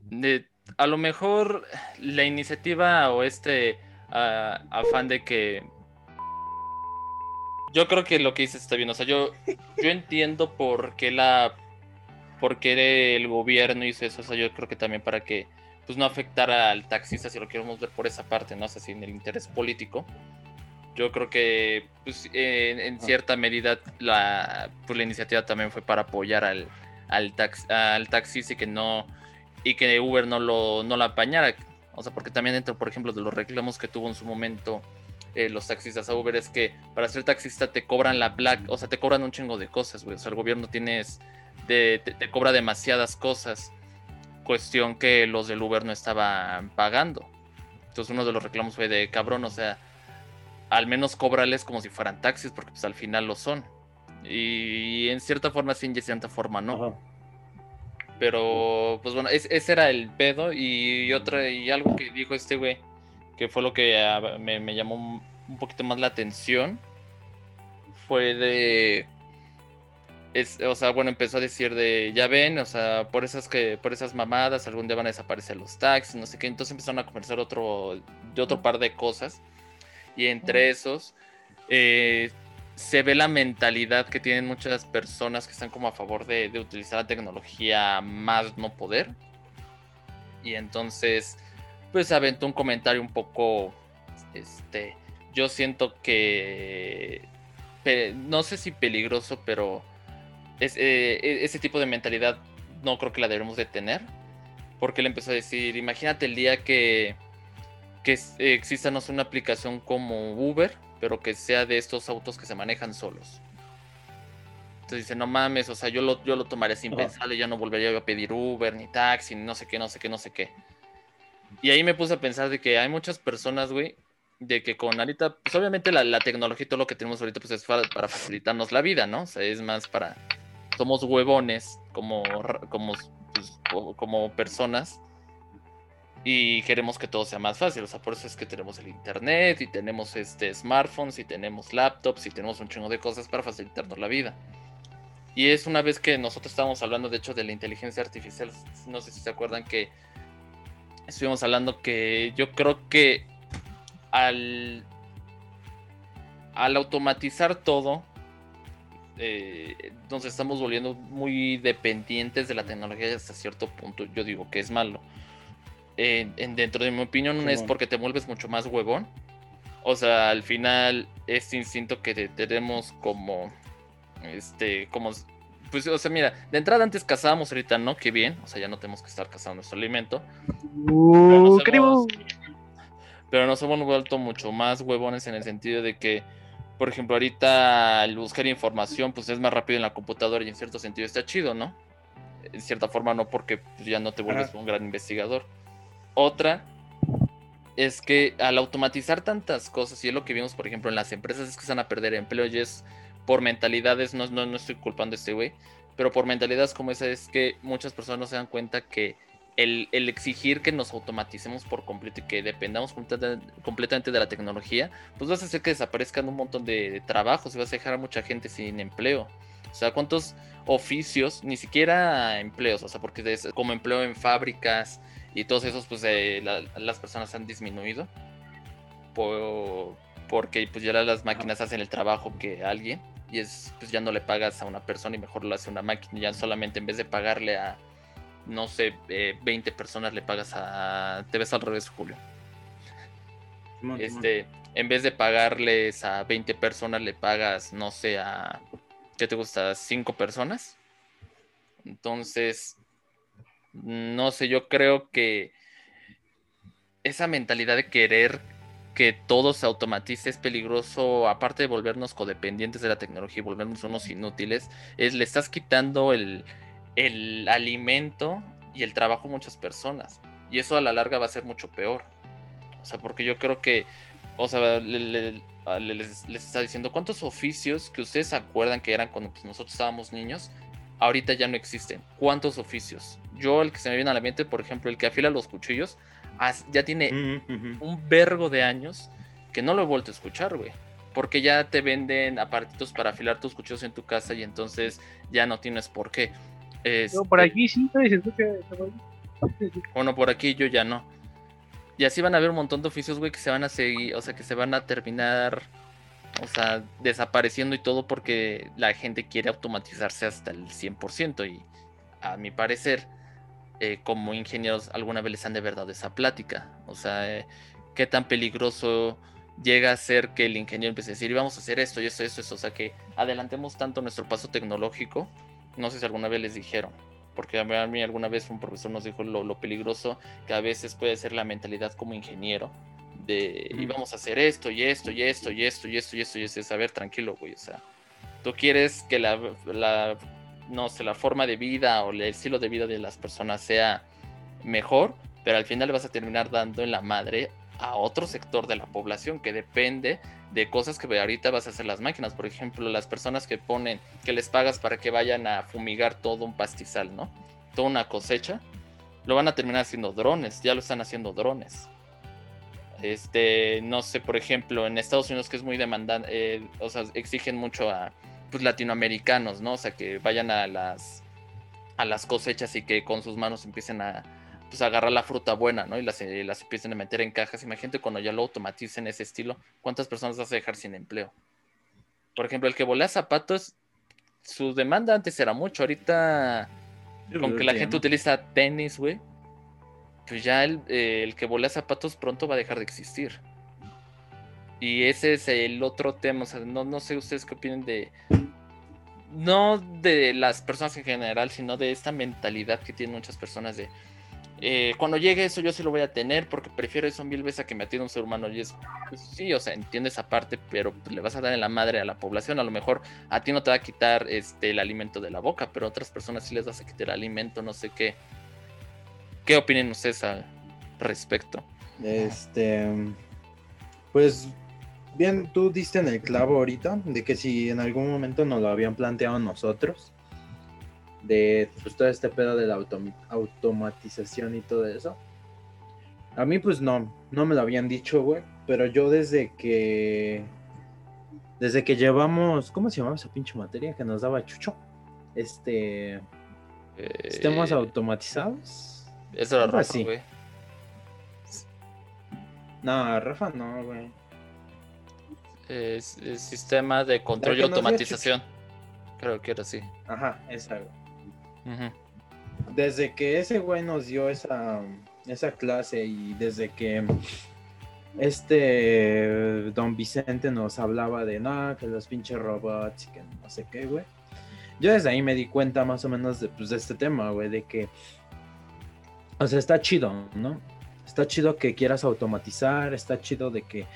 de- a lo mejor la iniciativa o este ah, afán de que yo creo que lo que dices está bien, o sea, yo, yo entiendo por qué la, por qué el gobierno hizo eso, o sea, yo creo que también para que pues no afectara al taxista si lo queremos ver por esa parte, no sé si en el interés político. Yo creo que pues, en, en cierta medida la, pues, la iniciativa también fue para apoyar al, al, tax, al taxista y que no y que Uber no lo no la apañara. O sea, porque también dentro, por ejemplo, de los reclamos que tuvo en su momento eh, los taxistas a Uber es que para ser taxista te cobran la black, o sea, te cobran un chingo de cosas, güey. O sea, el gobierno tienes de, te, te cobra demasiadas cosas. Cuestión que los del Uber no estaban pagando. Entonces uno de los reclamos fue de cabrón, o sea, al menos cóbrales como si fueran taxis, porque pues al final lo son. Y en cierta forma sí, y en cierta forma no. Ajá. Pero, pues bueno, es- ese era el pedo. Y otra, y algo que dijo este güey, que fue lo que ah, me, me llamó un- un poquito más la atención, fue de. Es, o sea, bueno, empezó a decir de, ya ven, o sea, por esas que, por esas mamadas, algún día van a desaparecer los taxis, no sé qué. Entonces empezaron a conversar otro, de otro par de cosas. Y entre esos, eh, se ve la mentalidad que tienen muchas personas que están como a favor de, de utilizar la tecnología más no poder. Y entonces, pues aventó un comentario un poco, este, yo siento que, no sé si peligroso, pero es, eh, e- ese tipo de mentalidad no creo que la debemos de tener. Porque él empezó a decir, imagínate el día que, que eh, exista no una aplicación como Uber, pero que sea de estos autos que se manejan solos. Entonces dice, no mames, o sea, yo lo, yo lo tomaría sin Ajá. pensarlo, ya no volvería a pedir Uber, ni taxi, ni no sé qué, no sé qué, no sé qué. Y ahí me puse a pensar de que hay muchas personas, güey, de que con ahorita, pues obviamente la, la tecnología y todo lo que tenemos ahorita, pues es para, para facilitarnos la vida, ¿no? O sea, es más para, somos huevones como, como, pues, como personas y queremos que todo sea más fácil. O sea, por eso es que tenemos el internet y tenemos este smartphones y tenemos laptops y tenemos un chingo de cosas para facilitarnos la vida. Y es una vez que nosotros estábamos hablando, de hecho, de la inteligencia artificial. No sé si se acuerdan que estuvimos hablando que yo creo que al, al automatizar todo, eh, nos estamos volviendo muy dependientes de la tecnología hasta cierto punto. Yo digo que es malo. En- en- dentro de mi opinión, es Simón. porque te vuelves mucho más huevón. O sea, al final, este instinto que te- tenemos como. Este, como. Pues, o sea, mira, de entrada antes cazábamos, ahorita no, qué bien. O sea, ya no tenemos que estar cazando nuestro alimento. Uh. Pero nos hemos vuelto mucho más huevones en el sentido de que, por ejemplo, ahorita al buscar información, pues es más rápido en la computadora y en cierto sentido está chido, ¿no? en cierta forma no porque pues, ya no te vuelves un gran investigador. Otra es que al automatizar tantas cosas, y es lo que vimos, por ejemplo, en las empresas, es que se van a perder empleo y es por mentalidades, no, no, no estoy culpando a este güey, pero por mentalidades como esa es que muchas personas no se dan cuenta que el, exigir que nos automaticemos por completo y que dependamos completamente de la tecnología, pues vas a hacer que desaparezcan un montón de, trabajos y vas a dejar a mucha gente sin empleo. O sea, ¿cuántos oficios, ni siquiera empleos, o sea, porque como empleo en fábricas y todos esos, pues eh, las personas han disminuido porque pues ya las máquinas hacen el trabajo que alguien y es pues ya no le pagas a una persona y mejor lo hace una máquina, ya solamente en vez de pagarle a no sé, 20 eh, personas le pagas a. Te ves al revés, Julio. este, en vez de pagarles a 20 personas, le pagas, no sé, a. ¿Qué te gusta? ¿5 personas? Entonces, no sé, yo creo que esa mentalidad de querer que todo se automatice es peligroso, aparte de volvernos codependientes de la tecnología y volvernos unos inútiles, es le estás quitando el, el alimento y el trabajo a muchas personas. Y eso a la larga va a ser mucho peor. O sea, porque yo creo que, o sea, les, está diciendo cuántos oficios que ustedes acuerdan que eran cuando pues, nosotros estábamos niños, ahorita ya no existen. ¿Cuántos oficios? Yo, el que se me viene a la mente, por ejemplo, el que afila los cuchillos, ya tiene un vergo de años que no lo he vuelto a escuchar, güey. Porque ya te venden aparatitos para afilar tus cuchillos en tu casa y entonces ya no tienes por qué por este aquí sí, que... <laughs> Bueno, por aquí yo ya no. Y así van a haber un montón de oficios, güey, que se van a seguir, o sea, que se van a terminar, o sea, desapareciendo y todo porque la gente quiere automatizarse hasta el 100%. Y a mi parecer, eh, como ingenieros, alguna vez les han de verdad esa plática. O sea, eh, qué tan peligroso llega a ser que el ingeniero empiece a decir, vamos a hacer esto y esto, esto, esto. O sea, que adelantemos tanto nuestro paso tecnológico no sé si alguna vez les dijeron, porque a mí alguna vez un profesor nos dijo lo, peligroso que a veces puede ser la mentalidad como ingeniero de y vamos a hacer esto y esto y esto y esto y esto y esto y esto, es a ver, tranquilo, güey, o sea, tú quieres que la, la, no sé, la forma de vida o el estilo de vida de las personas sea mejor, pero al final le vas a terminar dando en la madre a otro sector de la población que depende de cosas que ahorita vas a hacer las máquinas. Por ejemplo, las personas que ponen, que les pagas para que vayan a fumigar todo un pastizal, ¿no? Toda una cosecha, lo van a terminar haciendo drones, ya lo están haciendo drones. Este, no sé, por ejemplo, en Estados Unidos que es muy demandante, eh, o sea, exigen mucho a pues, latinoamericanos, ¿no? O sea, que vayan a las a las cosechas y que con sus manos empiecen a, pues agarrar la fruta buena, ¿no? Y las, eh, las empiecen a meter en cajas. Imagínate cuando ya lo automaticen ese estilo, ¿cuántas personas vas a dejar sin empleo? Por ejemplo, el que volea zapatos, su demanda antes era mucho, ahorita con que la gente utiliza tenis, güey, pues ya el, eh, el que volea zapatos pronto va a dejar de existir. Y ese es el otro tema, o sea, no, no sé ustedes qué opinan de, no de las personas en general, sino de esta mentalidad que tienen muchas personas de, eh, cuando llegue eso yo sí lo voy a tener porque prefiero eso mil veces a que me atienda un ser humano. Y es pues, sí o sea entiendo esa parte pero le vas a dar en la madre a la población. A lo mejor a ti no te va a quitar este el alimento de la boca pero a otras personas sí les vas a quitar alimento no sé qué qué opinan ustedes al respecto este pues bien tú diste en el clavo ahorita de que si en algún momento nos lo habían planteado nosotros de pues, todo este pedo de la automatización y todo eso. A mí pues no, no me lo habían dicho, güey, pero yo desde que desde que llevamos, ¿cómo se llamaba esa pinche materia que nos daba Chucho? Este sistemas eh, automatizados. Eso era Rafa, güey. No, Rafa no, güey. Es, sistema de control y automatización. Creo que era así. Ajá, esa, güey. Desde que ese güey nos dio esa, esa clase y desde que este don Vicente nos hablaba de nada, que los pinches robots y que no sé qué, güey. Yo desde ahí me di cuenta más o menos de, pues, de este tema, güey, de que, o sea, está chido, ¿no? Está chido que quieras automatizar, está chido de que,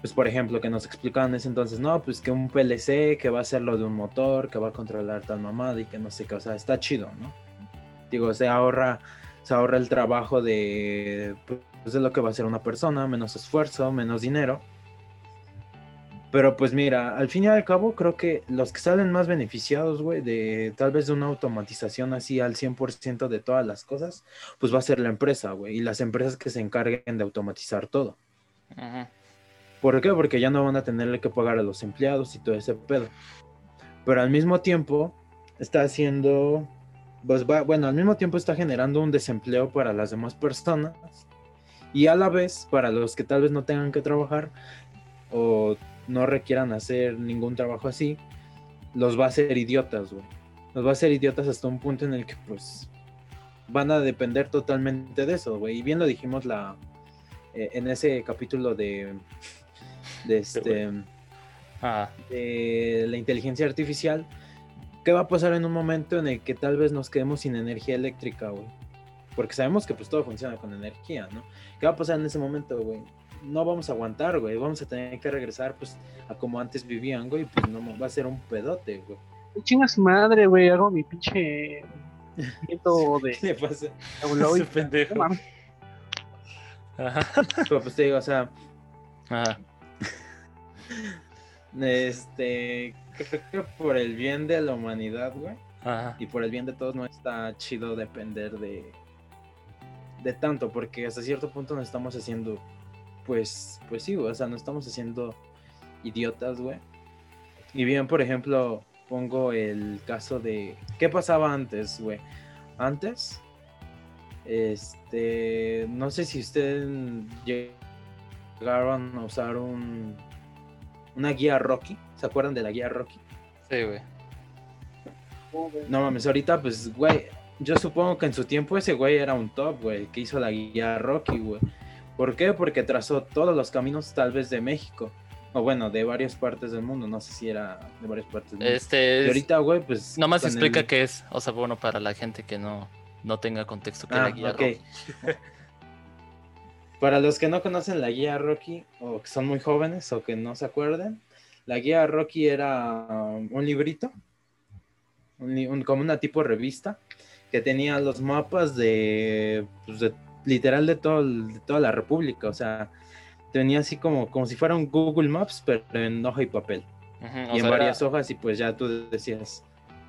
pues por ejemplo, que nos explicaban en ese entonces, no, pues que un PLC que va a ser lo de un motor, que va a controlar tal mamada y que no sé qué, o sea, está chido, ¿no? Digo, se ahorra, se ahorra el trabajo de, pues, de lo que va a hacer una persona, menos esfuerzo, menos dinero. Pero pues mira, al fin y al cabo creo que los que salen más beneficiados, güey, de tal vez de una automatización así al 100% de todas las cosas, pues va a ser la empresa, güey, y las empresas que se encarguen de automatizar todo. Ajá. ¿Por qué? Porque ya no van a tenerle que pagar a los empleados y todo ese pedo. Pero al mismo tiempo está haciendo, pues va, bueno, al mismo tiempo está generando un desempleo para las demás personas y a la vez para los que tal vez no tengan que trabajar o no requieran hacer ningún trabajo así, los va a hacer idiotas, güey. Los va a hacer idiotas hasta un punto en el que pues van a depender totalmente de eso, güey. Y bien lo dijimos la eh, en ese capítulo de de este Ah, de la inteligencia artificial, ¿qué va a pasar en un momento en el que tal vez nos quedemos sin energía eléctrica, güey? Porque sabemos que pues todo funciona con energía, ¿no? ¿Qué va a pasar en ese momento, güey? No vamos a aguantar, güey. Vamos a tener que regresar pues a como antes vivían, güey. Pues no va a ser un pedote, güey. Chinga su madre, güey. Hago mi pinche. Viento <laughs> de. ¿Qué le pasa? Ese <laughs> pendejo. Ajá. <laughs> Pero pues te digo, o sea, Ajá. este, creo que por el bien de la humanidad, güey, Ajá. y por el bien de todos no está chido depender de de tanto, porque hasta cierto punto nos estamos haciendo, pues, pues sí, güey, o sea, nos estamos haciendo idiotas, güey. Y bien, por ejemplo, pongo el caso de qué pasaba antes, güey. Antes, este, no sé si ustedes llegaron a usar un una guía Rocky, ¿se acuerdan de la guía Rocky? Sí, güey. No mames, ahorita pues, güey, yo supongo que en su tiempo ese güey era un top, güey, que hizo la guía Rocky, güey. ¿Por qué? Porque trazó todos los caminos tal vez de México. O bueno, de varias partes del mundo. No sé si era de varias partes del mundo. Este y es... ahorita, güey, pues... Nomás explica el- qué es. O sea, bueno, para la gente que no, no tenga contexto que Ah, la guía. Rocky. <laughs> Para los que no conocen la guía Rocky, o que son muy jóvenes, o que no se acuerden, la guía Rocky era um, un librito, un li- un- como una tipo revista, que tenía los mapas de, pues, de- literal de, todo, de toda la República, o sea, tenía así como, como si fuera un Google Maps, pero en hoja y papel, y en sea, varias era- hojas, y pues ya tú decías,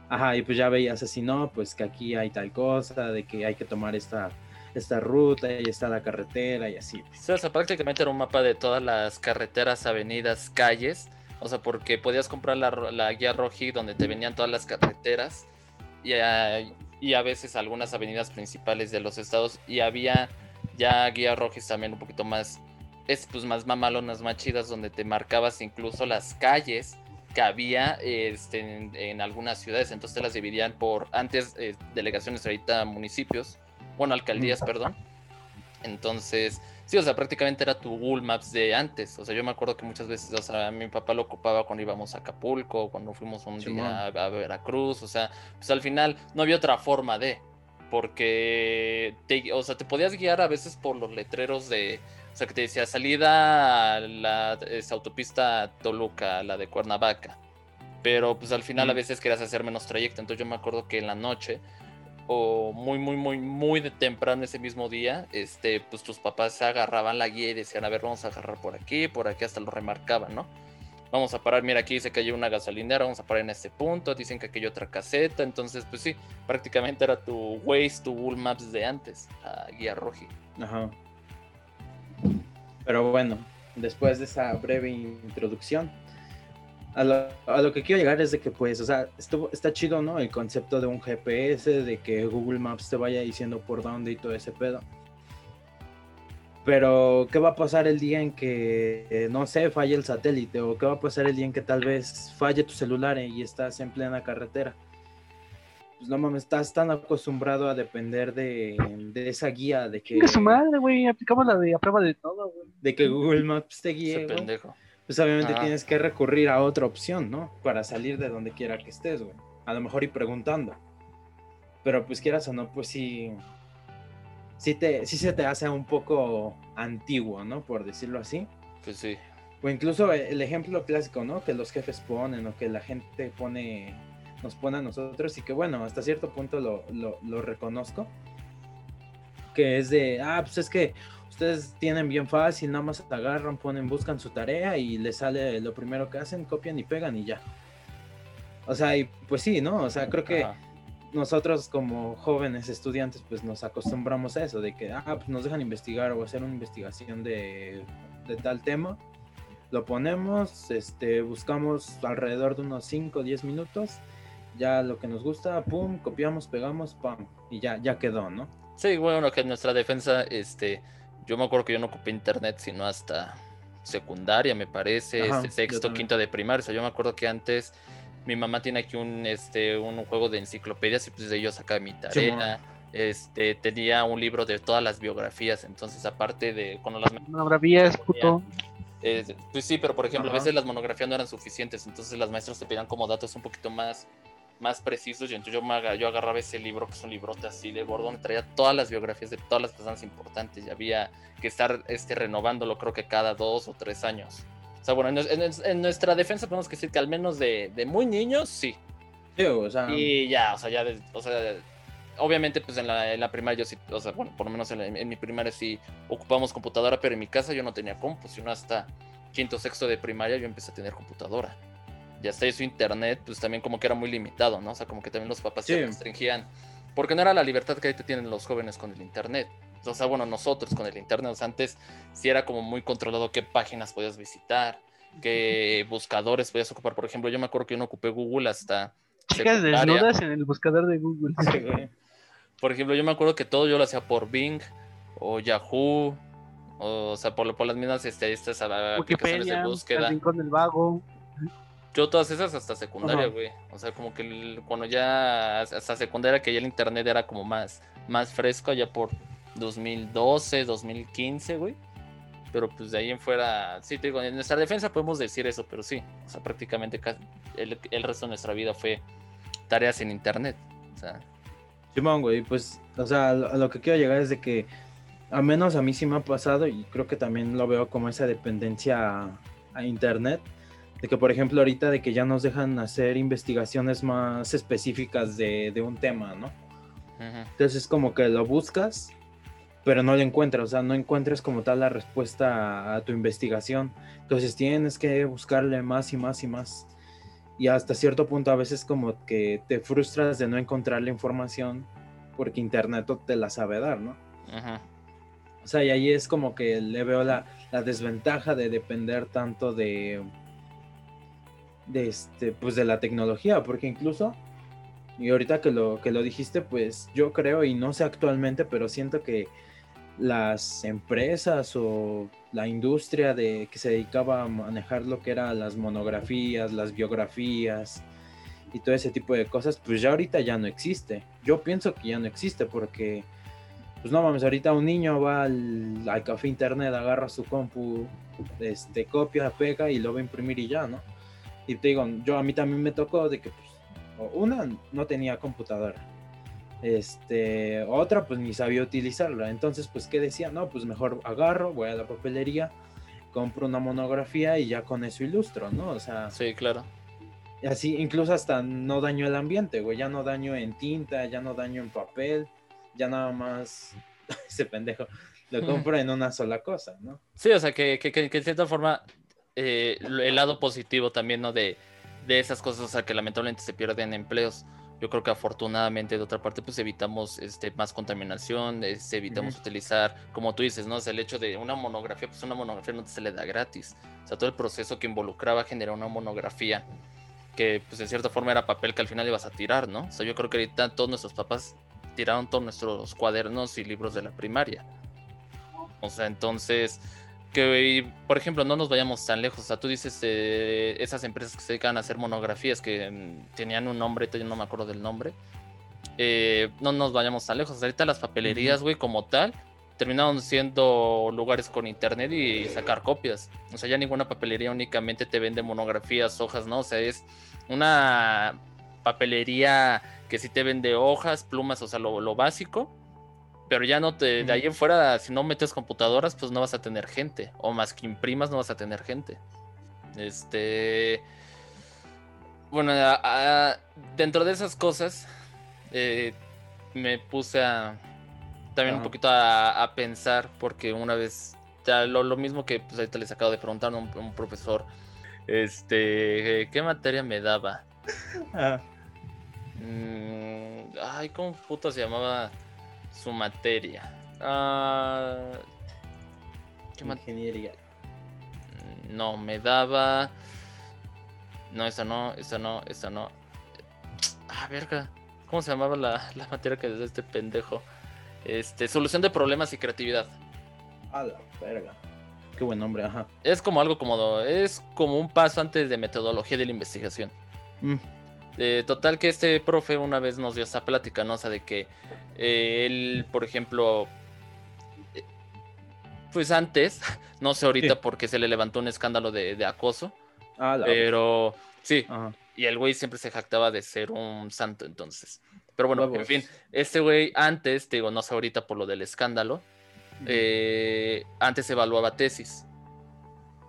ajá, y pues ya veías así, no, pues que aquí hay tal cosa, de que hay que tomar esta, esta ruta, y está la carretera, y así. Sí, o sea, prácticamente era un mapa de todas las carreteras, avenidas, calles. O sea, porque podías comprar la, la guía Roji donde te venían todas las carreteras y a, y a veces algunas avenidas principales de los estados. Y había ya guía Rojis también un poquito más, es pues más mamalonas, más chidas, donde te marcabas incluso las calles que había este, en, en algunas ciudades. Entonces te las dividían por antes eh, delegaciones, ahorita municipios, bueno, alcaldías, perdón. Entonces, sí, o sea, prácticamente era tu Google Maps de antes. O sea, yo me acuerdo que muchas veces, o sea, mi papá lo ocupaba cuando íbamos a Acapulco, cuando fuimos un día a, a Veracruz. O sea, pues al final no había otra forma de. Porque, te, o sea, te podías guiar a veces por los letreros de. O sea, que te decía salida a la esa autopista Toluca, la de Cuernavaca. Pero pues al final a veces querías hacer menos trayecto. Entonces yo me acuerdo que en la noche o muy, muy, muy, muy de temprano ese mismo día, este, pues tus papás agarraban la guía y decían, a ver, vamos a agarrar por aquí, por aquí, hasta lo remarcaban, ¿no? Vamos a parar, mira, aquí dice que hay una gasolinera, vamos a parar en este punto, dicen que aquí hay otra caseta, entonces, pues sí, prácticamente era tu Waze, tu Google Maps de antes, la guía roji. Ajá. Pero bueno, después de esa breve introducción, a lo, a lo que quiero llegar es de que, pues, o sea, estuvo, está chido, ¿no? El concepto de un GPS, de que Google Maps te vaya diciendo por dónde y todo ese pedo. Pero, ¿qué va a pasar el día en que, eh, no sé, falle el satélite? ¿O qué va a pasar el día en que tal vez falle tu celular eh, y estás en plena carretera? Pues no mames, estás tan acostumbrado a depender de, de esa guía, de que Chinga su madre, güey. Aplicamos la de a prueba de todo, güey. de que Google Maps te Ese guíe, güey, pendejo. Pues obviamente Ajá. tienes que recurrir a otra opción, ¿no? Para salir de donde quiera que estés, güey. A lo mejor y preguntando. Pero pues quieras o no, pues sí. Sí, te, sí se te hace un poco antiguo, ¿no? Por decirlo así. Pues sí. O incluso el ejemplo clásico, ¿no? Que los jefes ponen o que la gente pone, nos pone a nosotros y que bueno, hasta cierto punto lo, lo, lo reconozco, que es de, ah, pues es que ustedes tienen bien fácil, nada más agarran, ponen, buscan su tarea y les sale lo primero que hacen, copian y pegan y ya. O sea, y pues sí, ¿no? O sea, creo que nosotros como jóvenes estudiantes pues nos acostumbramos a eso, de que, ah, pues nos dejan investigar o hacer una investigación de, de tal tema. Lo ponemos, este, buscamos alrededor de unos 5 o 10 minutos, ya lo que nos gusta, pum, copiamos, pegamos, pam, y ya, ya quedó, ¿no? Sí, bueno, que en nuestra defensa, este, yo me acuerdo que yo no ocupé internet sino hasta secundaria, me parece, Ajá, este, sexto, quinto de primaria. O sea, yo me acuerdo que antes mi mamá tiene aquí un, este, un juego de enciclopedias y pues de ello sacaba mi tarea. Este, tenía un libro de todas las biografías, entonces aparte de cuando las Monografías, puto. eh, pues sí, pero por ejemplo, Ajá. a veces las monografías no eran suficientes, entonces las maestras te pedían como datos un poquito más, más precisos, y entonces yo, me yo agarraba ese libro, que es un librote así de gordo, donde traía todas las biografías de todas las personas importantes, y había que estar este, renovándolo creo que cada dos o tres años. O sea, bueno, en, en- en nuestra defensa podemos decir que al menos de, de muy niños, sí. Sí, o sea, Y ya, o sea, ya, de- o sea, obviamente pues en la, en la primaria yo sí, o sea, bueno, por lo menos en, la- en mi primaria sí ocupamos computadora, pero en mi casa yo no tenía compu, sino hasta quinto, sexto de primaria yo empecé a tener computadora. Y hasta eso internet, pues también como que era muy limitado, ¿no? O sea, como que también los papás se restringían, porque no era la libertad que ahorita tienen los jóvenes con el internet. O sea, bueno, nosotros con el internet, o sea, antes sí era como muy controlado qué páginas podías visitar, qué buscadores podías ocupar. Por ejemplo, yo me acuerdo que yo no ocupé Google hasta Chicas desnudas en el buscador de Google. sí. Por ejemplo, yo me acuerdo que todo yo lo hacía por Bing o Yahoo, o, o sea, por, por las mismas este, estas ah, aplicaciones de el búsqueda. rincón del vago. Yo todas esas hasta secundaria, güey. O sea, como que el- cuando ya hasta secundaria que ya el internet era como más, más fresco, ya por 2012, 2015, güey. Pero pues de ahí en fuera, sí, te digo, en nuestra defensa podemos decir eso, pero sí, o sea, prácticamente ca- el, el resto de nuestra vida fue tareas en internet. O sea, Simón, güey, pues, o sea, lo- a lo que quiero llegar es de que, al menos a mí sí me ha pasado, y creo que también lo veo como esa dependencia a, a internet, de que, por ejemplo, ahorita de que ya nos dejan hacer investigaciones más específicas de, de un tema, ¿no? Entonces, como que lo buscas, pero no lo encuentras, o sea, no encuentras como tal la respuesta a, a tu investigación. Entonces, tienes que buscarle más y más y más. Y hasta cierto punto, a veces, como que te frustras de no encontrar la información porque Internet te la sabe dar, ¿no? O sea, y ahí es como que le veo la, la desventaja de depender tanto de, de este, pues de la tecnología, porque incluso, y ahorita que lo, que lo dijiste, pues yo creo, y no sé actualmente, pero siento que las empresas o la industria de que se dedicaba a manejar lo que eran las monografías, las biografías y todo ese tipo de cosas, pues ya ahorita ya no existe. Yo pienso que ya no existe porque pues no mames, ahorita un niño va al, al café internet, agarra su compu, este, copia, pega y lo va a imprimir y ya, ¿no? Y te digo, yo a mí también me tocó de que, pues, una, no tenía computadora. Este, otra, pues ni sabía utilizarla. Entonces, pues, ¿qué decía? No, pues mejor agarro, voy a la papelería, compro una monografía y ya con eso ilustro, ¿no? O sea, Sí, claro. así, incluso hasta no daño el ambiente, güey. Ya no daño en tinta, ya no daño en papel, ya nada más <laughs> ese pendejo lo compro en una sola cosa, ¿no? Sí, o sea, que, que, que- que de cierta forma eh, el lado positivo también, ¿no? De, de esas cosas, o sea, que lamentablemente se pierden empleos. Yo creo que afortunadamente de otra parte pues evitamos este, más contaminación, este, evitamos utilizar, como tú dices, ¿no? O sea, el hecho de una monografía, pues una monografía no se le da gratis. O sea, todo el proceso que involucraba generar una monografía que pues de cierta forma era papel que al final ibas a tirar, ¿no? O sea, yo creo que ahorita todos nuestros papás tiraron todos nuestros cuadernos y libros de la primaria. O sea, entonces, que por ejemplo, no nos vayamos tan lejos. O sea, tú dices eh, esas empresas que se dedican a hacer monografías que mm, tenían un nombre, yo no me acuerdo del nombre. Eh, no nos vayamos tan lejos. Ahorita las papelerías, güey, como tal, terminaron siendo lugares con internet y sacar copias. O sea, ya ninguna papelería únicamente te vende monografías, hojas, ¿no? O sea, es una papelería que sí te vende hojas, plumas, o sea, lo, lo básico. Pero ya no te, de ahí en fuera, si no metes computadoras, pues no vas a tener gente. O más que imprimas, no vas a tener gente. Este. bueno, a- a- dentro de esas cosas, eh, me puse a también un poquito a, a pensar, porque una vez, ya lo, lo mismo que pues, ahorita les acabo de preguntar a un, un profesor, este, eh, ¿qué materia me daba? Ah, Mm, ay, ¿cómo puto se llamaba su materia? Ah, ¿qué mat- ingeniería. No, me daba. No, esa no, esa no, esa no. Ah, verga. ¿Cómo se llamaba la, <laughs> la materia que desde este pendejo? Este, solución de problemas y creatividad. A la verga. Qué buen nombre, ajá. Es como algo como. Es como un paso antes de metodología de la investigación. Mm, Eh, total que este profe una vez nos dio esa plática, ¿no? O sea, de que eh, él, por ejemplo, eh, pues antes, <laughs> no sé ahorita Sí. porque se le levantó un escándalo de, de acoso, a la pero sí, Ajá. y el güey siempre se jactaba de ser un santo entonces. Pero bueno, en fin, este güey antes, te digo, no sé ahorita por lo del escándalo, eh, antes evaluaba tesis.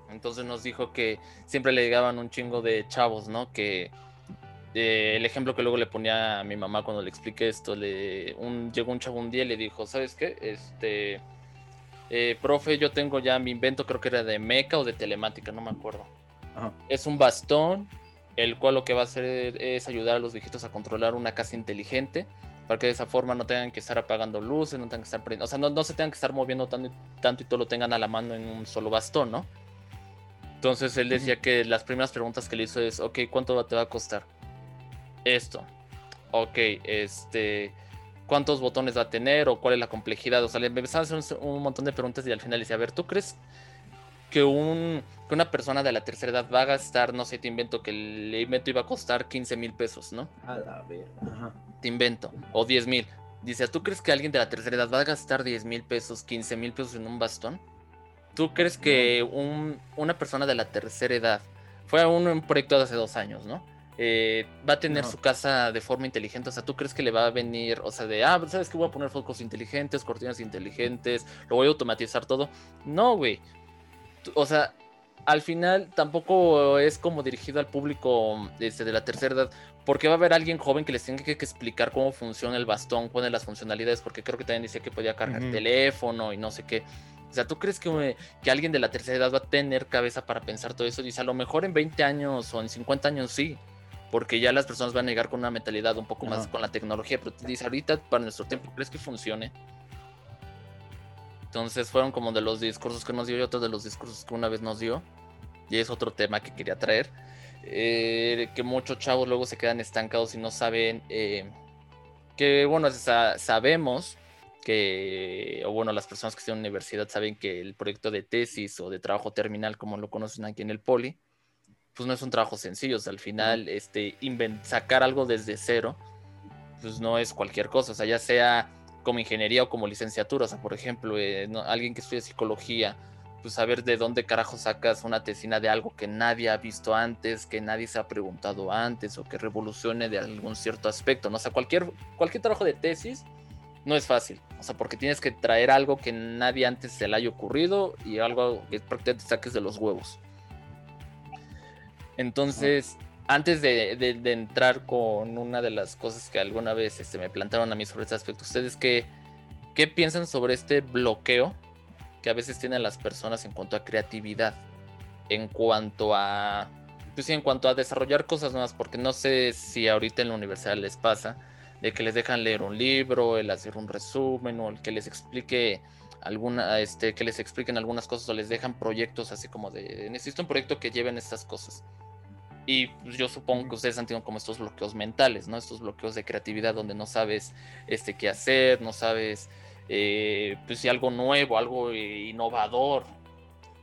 Entonces nos dijo que siempre le llegaban un chingo de chavos, ¿no? Que eh, el ejemplo que luego le ponía a mi mamá cuando le expliqué esto, le, un, llegó un chavo un día y le dijo, ¿sabes qué? Este, eh, profe, yo tengo ya mi invento, creo que era de meca o de telemática, no me acuerdo. Ajá. Es un bastón, el cual lo que va a hacer es ayudar a los viejitos a controlar una casa inteligente, para que de esa forma no tengan que estar apagando luces, no tengan que estar prendiendo, o sea, no, no se tengan que estar moviendo tanto, tanto y todo lo tengan a la mano en un solo bastón, ¿no? Entonces él decía que las primeras preguntas que le hizo es, ok, ¿cuánto te va a costar? Esto. Ok, este, ¿cuántos botones va a tener o cuál es la complejidad? O sea, le empezaba a hacer un, un montón de preguntas y al final le decía, a ver, ¿tú crees que, un, que una persona de la tercera edad va a gastar, no sé, te invento, que el invento iba a costar 15 mil pesos, ¿no? A la verga. Ajá. Te invento, o 10 mil. Dice, ¿tú crees que alguien de la tercera edad va a gastar 10 mil pesos, 15 mil pesos en un bastón? ¿Tú crees que un- una persona de la tercera edad, fue un, un proyecto de hace dos años, ¿no? Eh, va a tener su casa de forma inteligente, o sea, ¿tú crees que le va a venir, o sea, de, ah, ¿sabes que voy a poner focos inteligentes, cortinas inteligentes, lo voy a automatizar todo? No, güey. O sea, al final tampoco es como dirigido al público este, de la tercera edad, porque va a haber alguien joven que les tenga que, que explicar cómo funciona el bastón, cuáles las funcionalidades, porque creo que también decía que podía cargar Ujú. teléfono y no sé qué. O sea, ¿tú crees que, que alguien de la tercera edad va a tener cabeza para pensar todo eso? Dice, a lo mejor en 20 años o en 50 años sí, porque ya las personas van a llegar con una mentalidad un poco más Ajá. con la tecnología, pero te dice, ahorita para nuestro tiempo, ¿crees que funcione? Entonces fueron como de los discursos que nos dio y otros de los discursos que una vez nos dio. Y es otro tema que quería traer. eh, que muchos chavos luego se quedan estancados y no saben eh, que, bueno, sa- sabemos que, o bueno, las personas que están en la universidad saben que el proyecto de tesis o de trabajo terminal, como lo conocen aquí en el Poli, pues no es un trabajo sencillo. O sea, al final, este, sacar algo desde cero, pues no es cualquier cosa. O sea, ya sea como ingeniería o como licenciatura. O sea, por ejemplo, eh, no- alguien que estudia psicología, pues saber de dónde carajo sacas una tesina de algo que nadie ha visto antes, que nadie se ha preguntado antes o que revolucione de algún cierto aspecto. ¿no? O sea, cualquier, cualquier trabajo de tesis no es fácil. O sea, porque tienes que traer algo que nadie antes se le haya ocurrido y algo que prácticamente saques de los huevos. Entonces, antes de, de- de entrar con una de las cosas que alguna vez este, me plantaron a mí sobre este aspecto, ¿ustedes qué, qué piensan sobre este bloqueo que a veces tienen las personas en cuanto a creatividad? En cuanto a. Pues en cuanto a desarrollar cosas nuevas, porque no sé si ahorita en la universidad les pasa de que les dejan leer un libro, el hacer un resumen o el que les explique alguna, este, que les expliquen algunas cosas o les dejan proyectos así como de necesito un proyecto que lleven estas cosas. Y pues, yo supongo que ustedes han tenido como estos bloqueos mentales, ¿no? Estos bloqueos de creatividad donde no sabes este, qué hacer, no sabes eh, pues si algo nuevo, algo eh, innovador.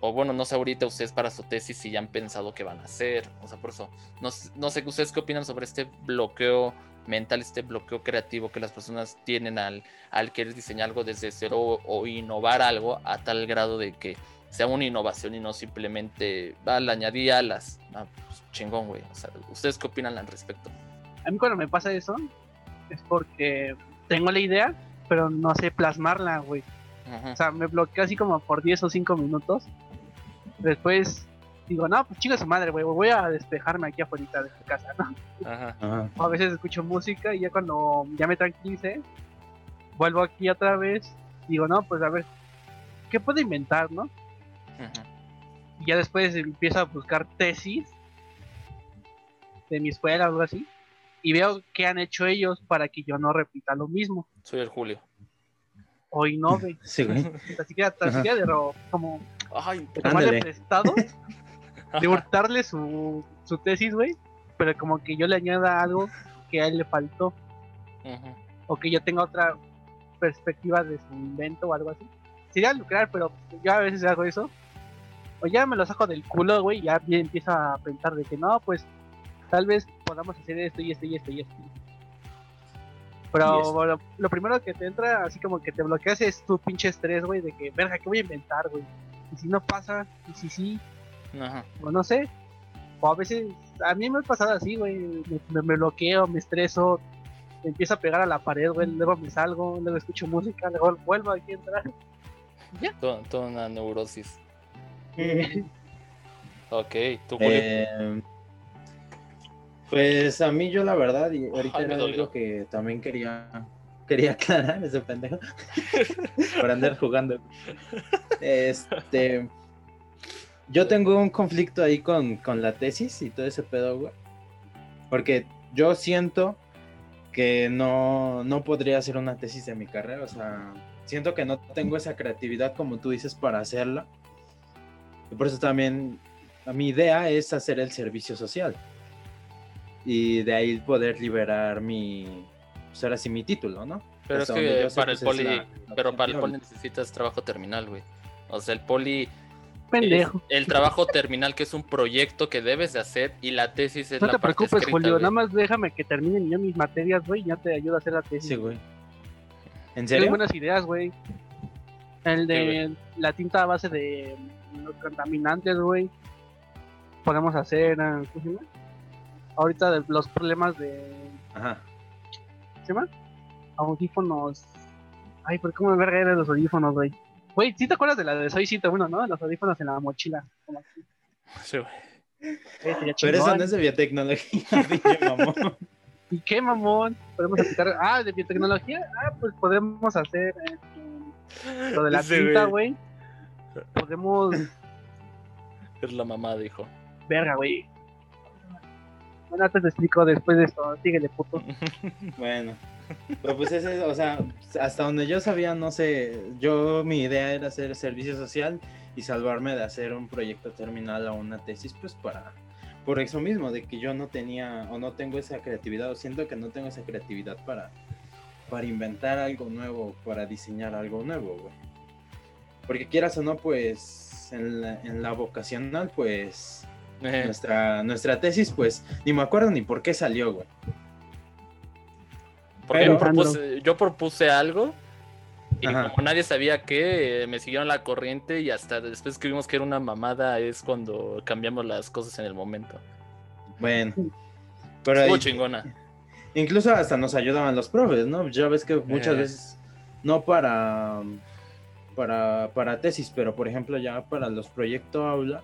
O bueno, no sé ahorita ustedes para su tesis si ya han pensado qué van a hacer. O sea, por eso, no, no sé ustedes qué opinan sobre este bloqueo mental, este bloqueo creativo que las personas tienen al, al querer diseñar algo desde cero o, o innovar algo a tal grado de que sea una innovación y no simplemente, va, le añadí alas. Ah, pues, chingón, güey. O sea, ¿ustedes qué opinan al respecto? A mí cuando me pasa eso es porque tengo la idea, pero no sé plasmarla, güey. O sea, me bloqueo así como por 10 o 5 minutos. Después digo, no, pues chica su madre, güey, voy a despejarme aquí afuera de tu casa, ¿no? Ajá. Ajá. O a veces escucho música y ya cuando ya me tranquilice, vuelvo aquí otra vez, digo, no, pues a ver, ¿qué puedo inventar, no? Ujú. Y ya después empiezo a buscar tesis de mi escuela o algo así. Y veo qué han hecho ellos para que yo no repita lo mismo. Soy el Julio. O innove. <laughs> Sí, güey. Siquiera, tan Ajá. siquiera de ro- como Ay, de tomarle prestado, de hurtarle su, su tesis, güey. Pero como que yo le añada algo que a él le faltó. O que yo tenga otra perspectiva de su invento o algo así. Sería lucrar, pero yo a veces hago eso. O ya me lo saco del culo, güey, y ya empiezo a pensar de que no, pues tal vez podamos hacer esto y esto y esto y esto. Pero lo, lo primero que te entra, así como que te bloqueas, es tu pinche estrés, güey, de que, verga, ¿qué voy a inventar, güey? Y si no pasa, y si sí, Ajá. o no sé. O a veces, a mí me ha pasado así, güey, me, me- me bloqueo, me estreso, me empiezo a pegar a la pared, güey, luego me salgo, luego escucho música, luego vuelvo aquí a entrar. <laughs> Toda, toda una neurosis. <laughs> Ok, tú, Julio. Eh, pues a mí yo la verdad, y ahorita Ay, me era algo que también quería, quería aclarar <laughs> ese pendejo. por andar jugando. Este. Yo tengo un conflicto ahí con, con la tesis y todo ese pedo, güey. Porque yo siento que no, no podría hacer una tesis de mi carrera. O sea, siento que no tengo esa creatividad como tú dices para hacerla. Y por eso también mi idea es hacer el servicio social. Y de ahí poder liberar mi, pues ahora sí, mi título, ¿no? Pero es que sé, para el pues, es poli, la- la pero para el poli necesitas trabajo terminal, güey. O sea, el poli Pendejo. es el trabajo terminal que es un proyecto que debes de hacer y la tesis es No la te parte preocupes, escrita, Julio, güey. nada más déjame que terminen yo mis materias, güey, y ya te ayudo a hacer la tesis. Sí, güey. ¿En Tienes serio? buenas ideas, güey. El Sí, de la tinta a base de los contaminantes, güey. Podemos hacer, ah, ¿cómo se llama? Ahorita de los problemas de, Ajá. ¿cómo se llama? Audífonos. Ay, ¿por cómo me verga eran los audífonos, güey? Güey, ¿sí te acuerdas de la de Soy 101, no? Los audífonos en la mochila. Como. Sí, güey. Eh, Pero eso no es de biotecnología, <laughs> pinche mamón. ¿Y qué, mamón? Podemos aplicar. Ah, de biotecnología. Ah, pues podemos hacer este, lo de la Ese tinta, güey. güey. Podemos. Es la mamá, dijo. Verga, güey. Bueno, te explico después de esto. Síguele, puto. Bueno. Pero pues ese, o sea, hasta donde yo sabía, no sé, yo mi idea era hacer servicio social y salvarme de hacer un proyecto terminal o una tesis, pues para, por eso mismo, de que yo no tenía o no tengo esa creatividad o siento que no tengo esa creatividad para, para inventar algo nuevo, para diseñar algo nuevo, güey. Porque quieras o no, pues en la, en la vocacional, pues nuestra, nuestra tesis, pues ni me acuerdo ni por qué salió, güey. Porque pero- yo, propuse, yo propuse algo y Ajá. como nadie sabía qué, eh, me siguieron la corriente y hasta después que vimos que era una mamada es cuando cambiamos las cosas en el momento. Bueno. Pero Estuvo ahí- chingona. incluso hasta nos ayudaban los profes, ¿no? Ya ves que muchas Eh. veces, no para, para, para tesis, pero por ejemplo ya para los proyectos aula,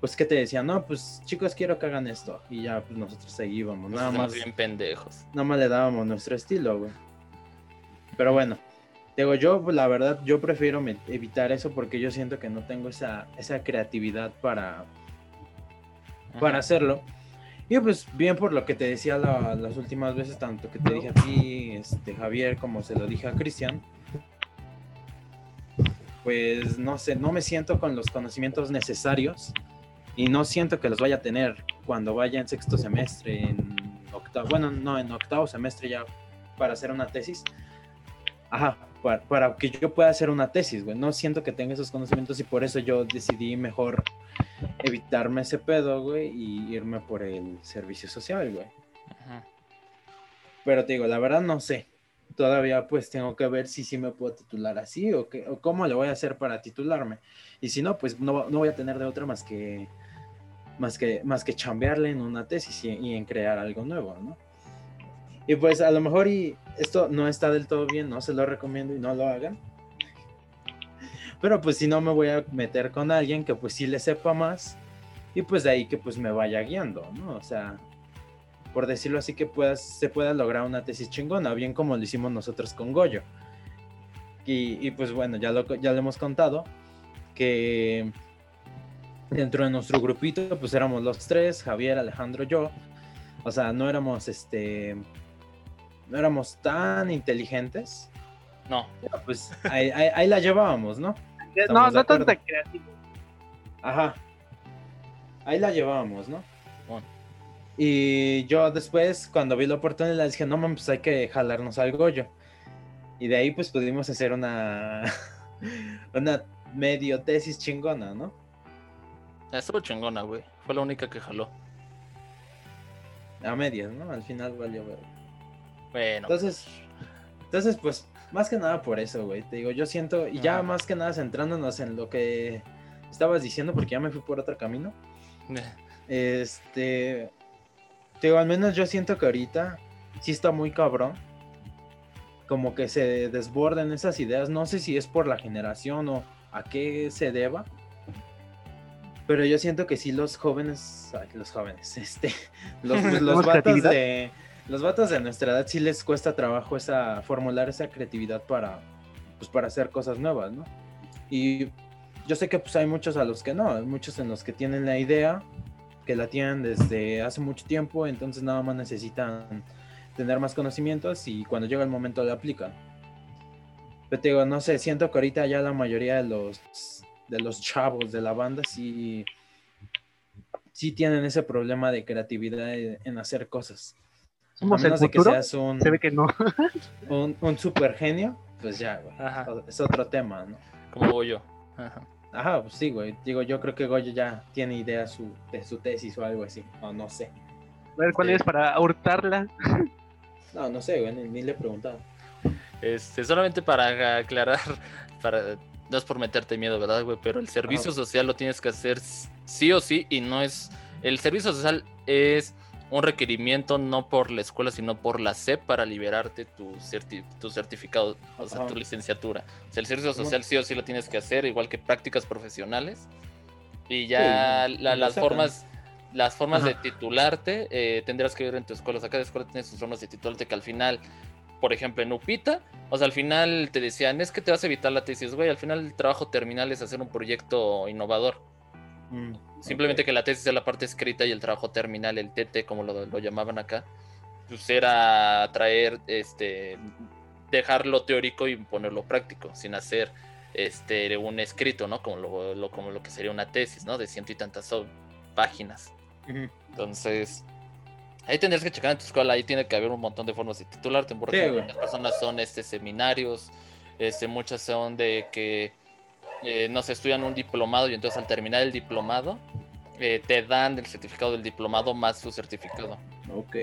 pues que te decían, no, pues chicos quiero que hagan esto. Y ya pues nosotros seguíamos, nada hacemos más, bien pendejos. nada más le dábamos nuestro estilo, güey. Pero bueno, digo, yo pues, la verdad, yo prefiero me- evitar eso porque yo siento que no tengo esa, esa creatividad para, para hacerlo. Y pues bien por lo que te decía la- las últimas veces, tanto que te dije a ti, este, Javier, como se lo dije a Cristian, pues no sé, no me siento con los conocimientos necesarios y no siento que los vaya a tener cuando vaya en sexto semestre, en octavo, bueno, no, en octavo semestre ya para hacer una tesis. Ajá, para, para que yo pueda hacer una tesis, güey. No siento que tenga esos conocimientos y por eso yo decidí mejor evitarme ese pedo, güey, y irme por el servicio social, güey. Ajá. Pero te digo, la verdad no sé. Todavía pues tengo que ver si sí me puedo titular así o, qué, o cómo le voy a hacer para titularme. Y si no, pues no, no voy a tener de otra más que más que más que chambearle en una tesis y, y en crear algo nuevo, ¿no? Y pues a lo mejor y esto no está del todo bien, no se lo recomiendo y no lo hagan. Pero pues si no me voy a meter con alguien que pues sí le sepa más y pues de ahí que pues me vaya guiando, ¿no? O sea, por decirlo así que puedas, se pueda lograr una tesis chingona, bien como lo hicimos nosotros con Goyo. Y, y pues bueno, ya lo, ya lo hemos contado, que dentro de nuestro grupito pues éramos los tres, Javier, Alejandro, yo. O sea, no éramos este no éramos tan inteligentes. No. Pero, pues ahí, ahí- ahí la llevábamos, ¿no? No, Estamos de no tanto acuerdo. creativo. Ajá. Ahí la llevábamos, ¿no? Bueno. Y yo después, cuando vi la oportunidad, dije, no mames, pues hay que jalarnos al Goyo. Y de ahí pues pudimos hacer una, <laughs> una medio tesis chingona, ¿no? Estuvo chingona, güey. Fue la única que jaló. A medias, ¿no? Al final valió ver. Bueno. Entonces, entonces, pues, más que nada por eso, güey. Te digo, yo siento, y ya más que nada centrándonos en lo que estabas diciendo, porque ya me fui por otro camino. Este, te digo, al menos yo siento que ahorita sí está muy cabrón. Como que se desborden esas ideas. No sé si es por la generación o a qué se deba. Pero yo siento que sí los jóvenes, ay, los jóvenes, <laughs> este, los, <laughs> los ¿Tenemos vatos de, los vatos de nuestra edad sí les cuesta trabajo esa, formular esa creatividad para, pues para hacer cosas nuevas, ¿no? Y yo sé que pues hay muchos a los que no, hay muchos en los que tienen la idea, que la tienen desde hace mucho tiempo, entonces nada más necesitan tener más conocimientos y cuando llega el momento la aplican. Pero te digo, no sé, siento que ahorita ya la mayoría de los de los chavos de la banda sí sí tienen ese problema de creatividad en hacer cosas. Somos a el menos de que futuro. seas un, Se ve que no. <laughs> un, un super genio, pues ya, güey. Ajá. Es otro tema, ¿no? Como voy yo. Ajá. Ajá, pues sí, güey. Digo, yo creo que Goyo ya tiene idea su, de su tesis o algo así. O no sé. A ver cuál es para hurtarla. <laughs> No, no sé, güey. Ni, ni le he preguntado. Este, solamente para aclarar, <laughs> para no es por meterte miedo, ¿verdad, güey? Pero el servicio Ajá. social lo tienes que hacer sí o sí y no es el servicio social es un requerimiento no por la escuela, sino por la SEP para liberarte tu, certi- tu certificado, o sea, tu licenciatura. O sea, el servicio social sí o sí lo tienes que hacer, igual que prácticas profesionales. Y ya Sí, la- las formas las formas Ajá. de titularte eh, tendrás que ver en tu escuela. O sea, cada escuela tiene sus formas de titularte que al final, por ejemplo, en Upita, o sea, al final te decían, es que te vas a evitar la tesis, güey, al final el trabajo terminal es hacer un proyecto innovador. Mm, Simplemente que la tesis es la parte escrita y el trabajo terminal, el TT, como lo, lo llamaban acá, pues era traer, este, dejar lo teórico y ponerlo práctico, sin hacer este, un escrito, ¿no? Como lo, lo- como lo que sería una tesis, ¿no? De ciento y tantas páginas. Entonces, ahí tendrías que checar en tu escuela, ahí tiene que haber un montón de formas de titularte. Por Sí, muchas personas son este, seminarios, este, muchas son de que, eh, no sé, estudian un diplomado y entonces al terminar el diplomado, eh, te dan el certificado del diplomado más su certificado. Ok.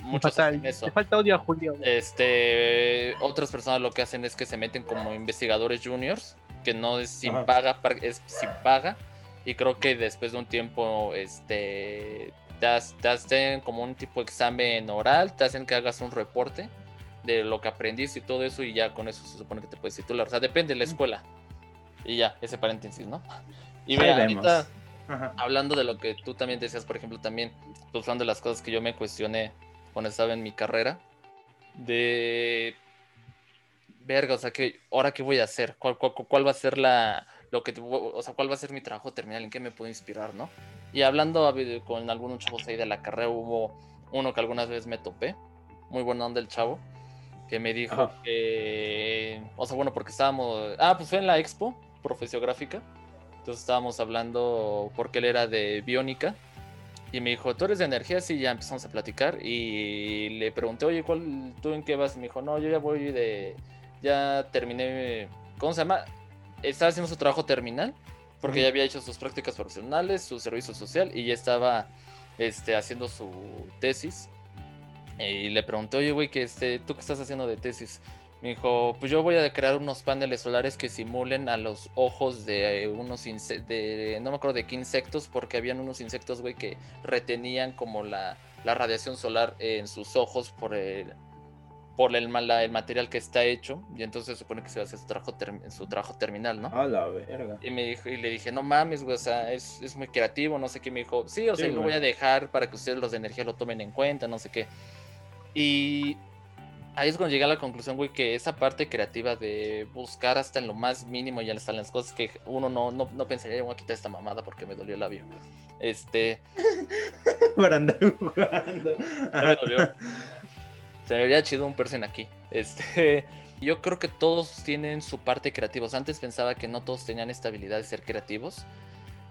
Muchos Fatal. hacen eso. Te falta odio a Julio. Este, otras personas lo que hacen es que se meten como investigadores juniors, que no es sin Ajá. paga, es sin paga, y creo que después de un tiempo, este, te, hacen como un tipo de examen oral, te hacen que hagas un reporte de lo que aprendiste y todo eso, y ya con eso se supone que te puedes titular. O sea, depende de la escuela. Y ya, ese paréntesis, ¿no? <laughs> Y mira, ahorita, Ajá. hablando de lo que tú también decías, por ejemplo, también, pues hablando de las cosas que yo me cuestioné cuando estaba en mi carrera, de verga, o sea, que ahora qué voy a hacer, cuál, cuál, cuál va a ser la, lo que, o sea, cuál va a ser mi trabajo terminal, en qué me puedo inspirar, ¿no? Y hablando con algunos chavos ahí de la carrera, hubo uno que algunas veces me topé, muy buena onda el chavo, que me dijo Ajá. que, o sea, bueno, porque estábamos, ah, pues fue en la expo profesiográfica, entonces estábamos hablando porque él era de biónica. Y me dijo, ¿tú eres de energía? Sí, ya empezamos a platicar. Y le pregunté, oye, ¿cuál, ¿tú en qué vas? Y me dijo, no, yo ya voy de. Ya terminé. ¿Cómo se llama? Estaba haciendo su trabajo terminal. Porque ya había hecho sus prácticas profesionales, su servicio social. Y ya estaba este, haciendo su tesis. Y le pregunté, oye, güey, que este, ¿tú qué estás haciendo de tesis? Me dijo, pues yo voy a crear unos paneles solares que simulen a los ojos de unos de no me acuerdo de qué insectos, porque habían unos insectos, güey, que retenían como la, la radiación solar en sus ojos por el, por el, el material que está hecho, y entonces supone que se va a hacer su trabajo, su trabajo terminal, ¿no? A la verga. Y, me dijo, y le dije, no mames, güey, o sea, es, es muy creativo, no sé qué. Me dijo, sí, o sea, lo voy a dejar para que ustedes los de energía lo tomen en cuenta, no sé qué. Y ahí es cuando llegué a la conclusión, güey, que esa parte creativa de buscar hasta en lo más mínimo y están las cosas que uno no, no, no pensaría, voy a quitar esta mamada porque me dolió el labio. Este. <laughs> Para andar jugando. <laughs> me dolió. Se había chido un person aquí. Este. <laughs> Yo creo que todos tienen su parte creativa. Antes pensaba que no todos tenían esta habilidad de ser creativos.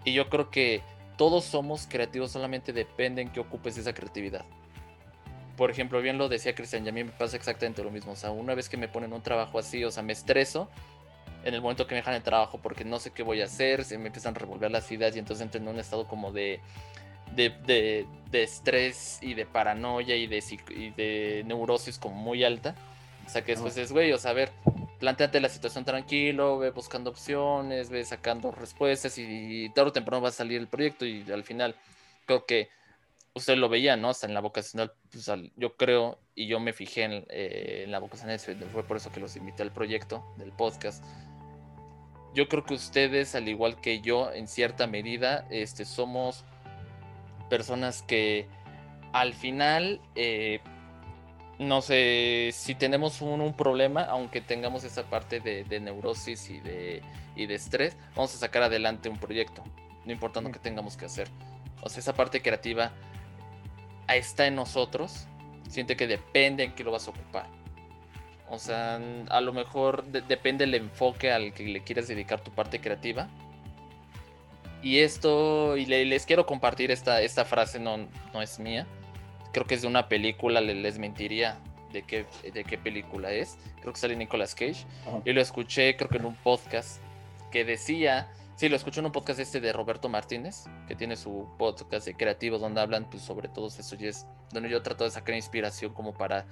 Y yo creo que todos somos creativos, solamente depende en que ocupes esa creatividad por ejemplo, bien lo decía Cristian, y a mí me pasa exactamente lo mismo. O sea, una vez que me ponen un trabajo así, o sea, me estreso en el momento que me dejan el trabajo porque no sé qué voy a hacer, se me empiezan a revolver las ideas y entonces entro en un estado como de, de, de, estrés y de paranoia y de, y de neurosis como muy alta. O sea, que después es, güey, o sea, a ver, planteate la situación tranquilo, ve buscando opciones, ve sacando respuestas y, y tarde o temprano va a salir el proyecto y al final creo que usted lo veía, ¿no? Hasta en la vocacional, pues, yo creo, y yo me fijé en, eh, en la vocacional, fue por eso que los invité al proyecto del podcast. Yo creo que ustedes, al igual que yo, en cierta medida, este, somos personas que al final, eh, no sé, si tenemos un, problema, aunque tengamos esa parte de, de, neurosis y de, y de estrés, vamos a sacar adelante un proyecto, no importa lo que tengamos que hacer. O sea, esa parte creativa está en nosotros, siente que depende en qué lo vas a ocupar. O sea, a lo mejor depende el enfoque al que le quieras dedicar tu parte creativa. Y esto, y les quiero compartir esta, esta frase, no, no es mía. Creo que es de una película, les, mentiría de qué, de qué película es. Creo que sale Nicolas Cage. Y lo escuché, creo que en un podcast, que decía Sí, lo escucho en un podcast este de Roberto Martínez, que tiene su podcast de creativos donde hablan pues, sobre todo eso y es donde yo trato de sacar inspiración como para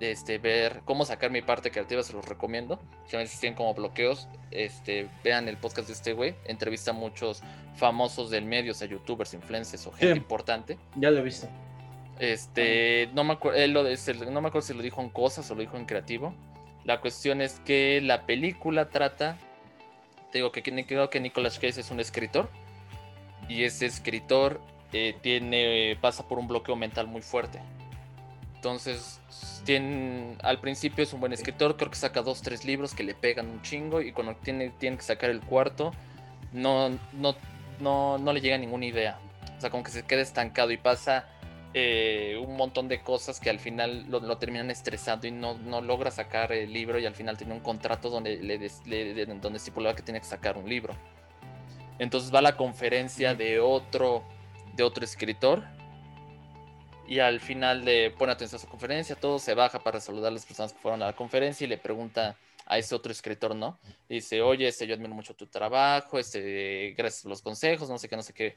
este, ver cómo sacar mi parte creativa, se los recomiendo. Si veces tienen como bloqueos, este, vean el podcast de este güey, entrevista a muchos famosos del medio, o sea, youtubers, influencers o gente importante. Ya lo he visto. Este, no me, acuerdo, no me acuerdo si lo dijo en cosas o lo dijo en creativo. La cuestión es que la película trata te digo que creo que Nicolas Cage es un escritor y ese escritor eh, tiene pasa por un bloqueo mental muy fuerte. Entonces, tiene, al principio es un buen escritor, creo que saca dos, tres libros que le pegan un chingo y cuando tiene, tiene que sacar el cuarto, no, no, no, no le llega ninguna idea. O sea, como que se queda estancado y pasa eh, un montón de cosas que al final lo, terminan estresando y no, no, logra sacar el libro y al final tiene un contrato donde, le, donde estipulaba que tiene que sacar un libro. Entonces va a la conferencia de otro, de otro escritor y al final le pone atención a su conferencia, todo se baja para saludar a las personas que fueron a la conferencia y le pregunta a ese otro escritor, ¿no? dice, oye, este, yo admiro mucho tu trabajo, este, gracias por los consejos, no sé qué, no sé qué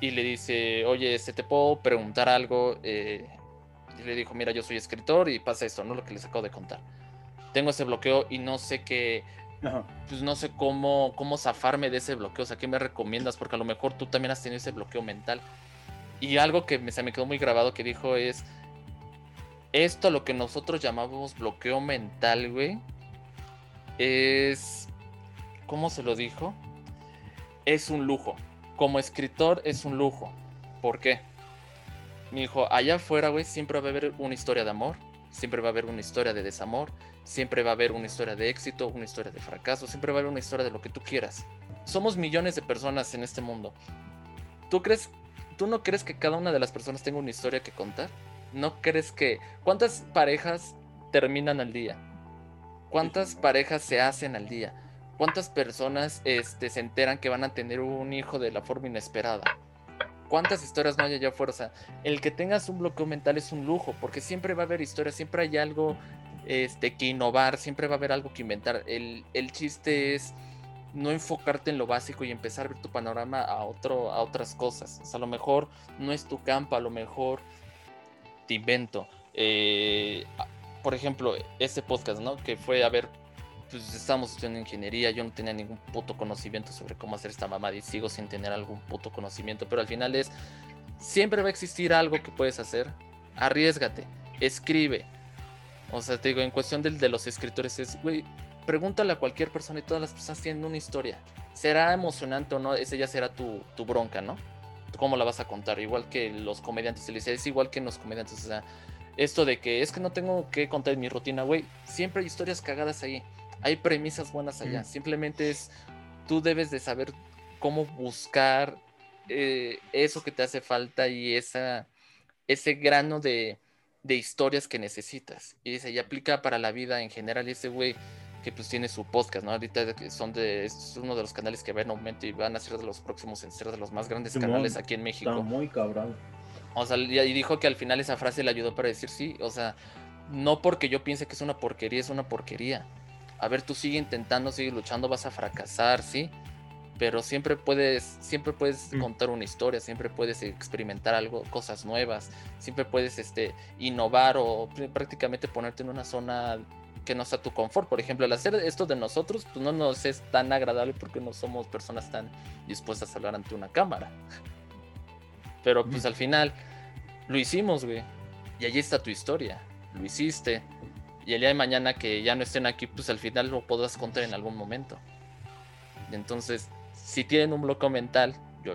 y le dice, oye, este, ¿te puedo preguntar algo? Eh, y le dijo, mira, yo soy escritor y pasa esto, ¿no? Lo que les acabo de contar. Tengo ese bloqueo y no sé qué, pues no sé cómo, cómo zafarme de ese bloqueo, o sea, ¿qué me recomiendas? Porque a lo mejor tú también has tenido ese bloqueo mental. Y algo que me, se me quedó muy grabado que dijo es, esto lo que nosotros llamamos bloqueo mental, güey, es, ¿cómo se lo dijo? Es un lujo como escritor es un lujo. ¿Por qué? Me dijo, allá afuera, güey, siempre va a haber una historia de amor, siempre va a haber una historia de desamor, siempre va a haber una historia de éxito, una historia de fracaso, siempre va a haber una historia de lo que tú quieras. Somos millones de personas en este mundo. ¿Tú crees, tú no crees que cada una de las personas tenga una historia que contar? ¿No crees que cuántas parejas terminan al día? ¿Cuántas parejas se hacen al día? ¿Cuántas personas este, se enteran que van a tener un hijo de la forma inesperada? ¿Cuántas historias no hay allá sea, el que tengas un bloqueo mental es un lujo, porque siempre va a haber historias, siempre hay algo este, que innovar, siempre va a haber algo que inventar. El, el chiste es no enfocarte en lo básico y empezar a ver tu panorama a, otro, a otras cosas. O sea, a lo mejor no es tu campo, a lo mejor te invento. Eh, por ejemplo, este podcast, ¿no? Que fue a ver pues estábamos estudiando ingeniería, yo no tenía ningún puto conocimiento sobre cómo hacer esta mamada y sigo sin tener algún puto conocimiento, pero al final es, siempre va a existir algo que puedes hacer, arriesgate, escribe, O sea, te digo, en cuestión del, de los escritores es, güey, pregúntale a cualquier persona y todas las personas tienen una historia. ¿Será emocionante o no? Esa ya será tu, tu bronca, ¿no? ¿Cómo la vas a contar? Igual que los comediantes, es igual que en los comediantes, o sea, esto de que es que no tengo que contar mi rutina, güey, siempre hay historias cagadas ahí, hay premisas buenas allá, simplemente es, tú debes de saber cómo buscar eh, eso que te hace falta y esa, ese grano de, de historias que necesitas. Y dice, y aplica para la vida en general. Y ese güey que pues tiene su podcast, ¿no? Ahorita son de, es uno de los canales que va en aumento y van a ser de los próximos en ser de los más grandes canales aquí en México. Está muy cabrón. O sea, y dijo que al final esa frase le ayudó para decir sí, o sea, no porque yo piense que es una porquería, es una porquería. A ver, tú sigue intentando, sigue luchando, vas a fracasar, ¿sí? Pero siempre puedes, siempre puedes mm. contar una historia, siempre puedes experimentar algo, cosas nuevas, siempre puedes este, innovar o prácticamente ponerte en una zona que no sea tu confort. Por ejemplo, el hacer esto de nosotros, pues no nos es tan agradable porque no somos personas tan dispuestas a hablar ante una cámara. <laughs> Pero pues al final lo hicimos, güey. Y allí está tu historia. Lo hiciste. Y el día de mañana que ya no estén aquí, pues al final lo podrás contar en algún momento. Y entonces, si tienen un bloqueo mental, yo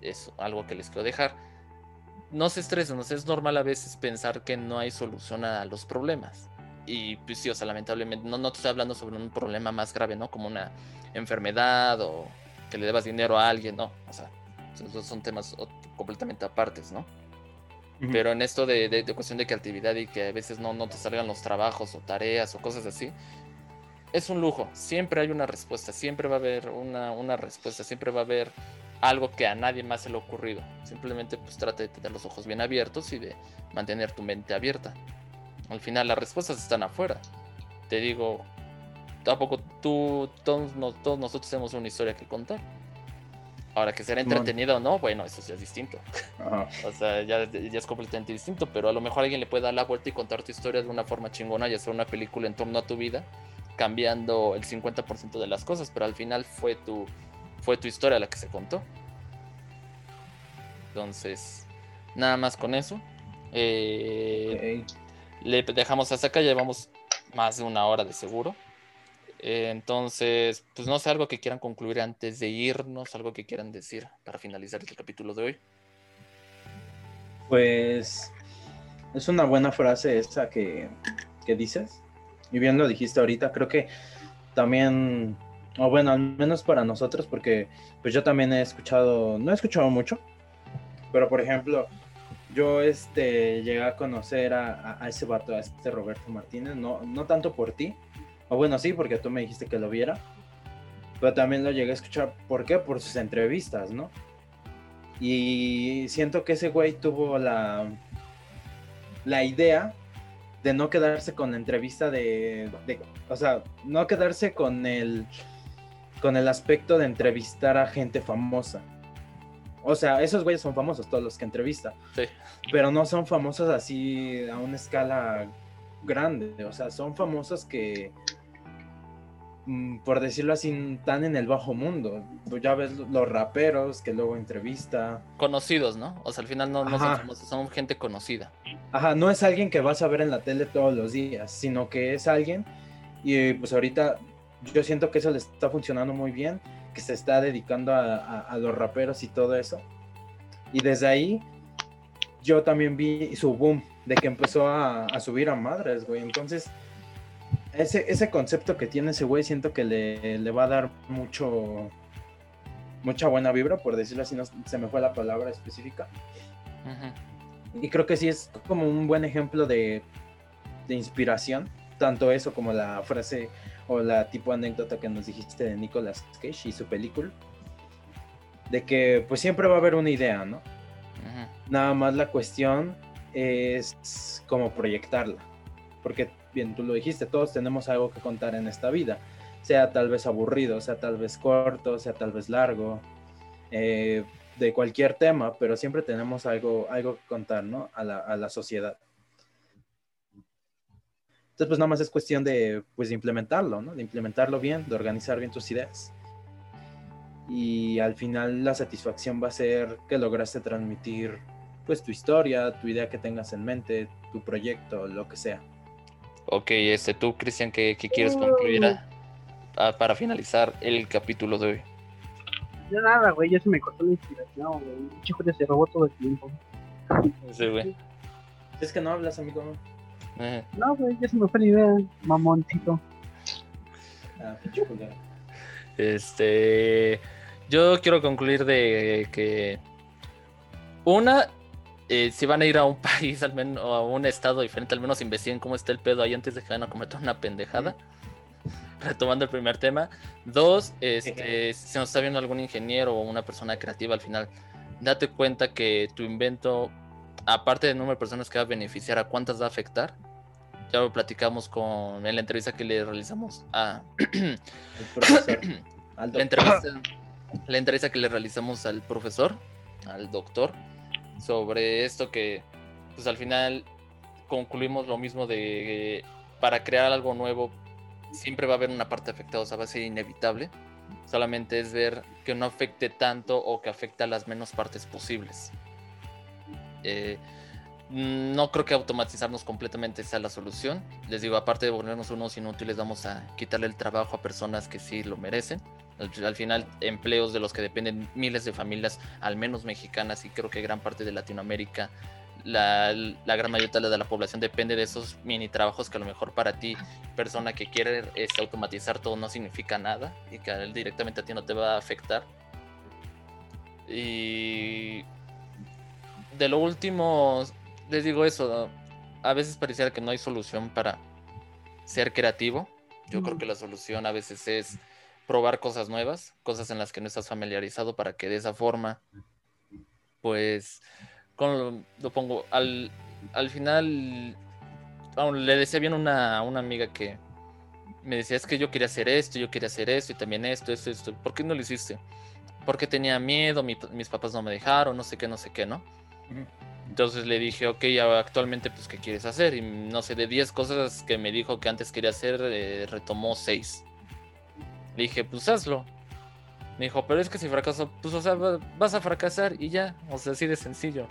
es algo que les quiero dejar. No se estresen, es normal a veces pensar que no hay solución a los problemas y pues sí, o sea, lamentablemente, no, no te estoy hablando sobre un problema más grave, ¿no? Como una enfermedad o que le debas dinero a alguien, no, o sea, esos son temas completamente apartes, ¿no? Pero en esto de, de, cuestión de creatividad y que a veces no, no te salgan los trabajos o tareas o cosas así, es un lujo. Siempre hay una respuesta, siempre va a haber una, una respuesta, siempre va a haber algo que a nadie más se le ha ocurrido. Simplemente pues trata de tener los ojos bien abiertos y de mantener tu mente abierta. Al final las respuestas están afuera. Te digo, tampoco tú, todos, todos nosotros tenemos una historia que contar. Ahora que será entretenido o no, bueno, eso ya es distinto. <laughs> o sea, ya, ya, es completamente distinto, pero a lo mejor alguien le puede dar la vuelta y contar tu historia de una forma chingona y hacer una película en torno a tu vida, cambiando el 50% de las cosas, pero al final fue tu, fue tu historia la que se contó. Entonces, nada más con eso. Eh, le dejamos hasta acá, llevamos más de una hora de seguro. Eh, entonces, pues no sé, algo que quieran concluir antes de irnos, algo que quieran decir para finalizar este capítulo de hoy. Pues es una buena frase esta que, que dices. Y bien lo dijiste ahorita, creo que también, o bueno, al menos para nosotros, porque pues yo también he escuchado, no he escuchado mucho, pero por ejemplo, yo este, llegué a conocer a, ese vato, a este Roberto Martínez, no, no tanto por ti, o bueno, sí, porque tú me dijiste que lo viera, pero también lo llegué a escuchar, ¿por qué? Por sus entrevistas, ¿no? Y siento que ese güey tuvo la, la idea de no quedarse con la entrevista de, de, o sea, no quedarse con el, con el aspecto de entrevistar a gente famosa o sea, esos güeyes son famosos, todos los que entrevista. Sí. Pero no son famosos así a una escala grande. O sea, son famosos que, mm, por decirlo así, están en el bajo mundo. Ya ves los raperos que luego entrevista. Conocidos, ¿no? O sea, al final no, son famosos, son gente conocida. Ajá, no es alguien que vas a ver en la tele todos los días, sino que es alguien. Y pues ahorita yo siento que eso le está funcionando muy bien que se está dedicando a, los raperos y todo eso. Y desde ahí yo también vi su boom de que empezó a, subir a madres, güey. Entonces, ese, ese concepto que tiene ese güey siento que le, va a dar mucho mucha buena vibra, por decirlo así, no se me fue la palabra específica. Y creo que sí es como un buen ejemplo de, de inspiración, tanto eso como la frase o la tipo anécdota que nos dijiste de Nicolas Cage y su película, de que pues siempre va a haber una idea, ¿no? Nada más la cuestión es cómo proyectarla, porque bien, tú lo dijiste, todos tenemos algo que contar en esta vida, sea tal vez aburrido, sea tal vez corto, sea tal vez largo, eh, de cualquier tema, pero siempre tenemos algo, algo que contar, ¿no? A la, a la sociedad. Entonces, pues nada más es cuestión de, pues, de implementarlo, ¿no? De implementarlo bien, de organizar bien tus ideas. Y al final la satisfacción va a ser que lograste transmitir, pues, tu historia, tu idea que tengas en mente, tu proyecto, lo que sea. Ok, este, tú, Cristian, ¿qué, qué quieres concluir a- a- para finalizar el capítulo de hoy? Ya nada, güey, ya se me cortó la inspiración, güey. Chico, se robó todo el tiempo. Sí, güey. Es que no hablas, amigo. Eh, No, güey, ya se me fue la idea, mamoncito. Ah. Este, yo quiero concluir de que una, eh, si van a ir a un <laughs> país al menos o a un estado diferente, al menos investiguen cómo está el pedo ahí antes de que vayan a cometer una pendejada. Retomando el primer tema. Dos, este, si nos está viendo algún ingeniero o una persona creativa al final, date cuenta que tu invento, aparte del número de personas que va a beneficiar, a cuántas va a afectar. Ya lo platicamos con en la entrevista que le realizamos a. <coughs> Al la entrevista, la entrevista que le realizamos al profesor, al doctor, sobre esto que, pues al final concluimos lo mismo de para crear algo nuevo siempre va a haber una parte afectada, o sea, va a ser inevitable. Solamente es ver que no afecte tanto o que afecte a las menos partes posibles. Eh, no creo que automatizarnos completamente sea la solución. Les digo, aparte de volvernos unos inútiles, vamos a quitarle el trabajo a personas que sí lo merecen. Al, al final, empleos de los que dependen miles de familias, al menos mexicanas, y creo que gran parte de Latinoamérica, la, la gran mayoría de la población depende de esos mini trabajos que a lo mejor para ti, persona que quiere este, automatizar todo, no significa nada y que directamente a ti no te va a afectar. Y de lo último, les digo eso, a veces pareciera que no hay solución para ser creativo. Yo creo que la solución a veces es probar cosas nuevas, cosas en las que no estás familiarizado para que de esa forma, pues, con lo, lo pongo, al, al final, le decía bien una, a una amiga que me decía, es que yo quería hacer esto, yo quería hacer esto y también esto, esto, esto, ¿por qué no lo hiciste? Porque tenía miedo, mi- mis papás no me dejaron, no sé qué, no sé qué, ¿no? Entonces le dije, ok, actualmente, pues, ¿qué quieres hacer? Y no sé, de 10 cosas que me dijo que antes quería hacer, eh, retomó 6. Le dije, pues hazlo. Me dijo, pero es que si fracaso, pues, o sea, va- vas a fracasar y ya. O sea, así de sencillo.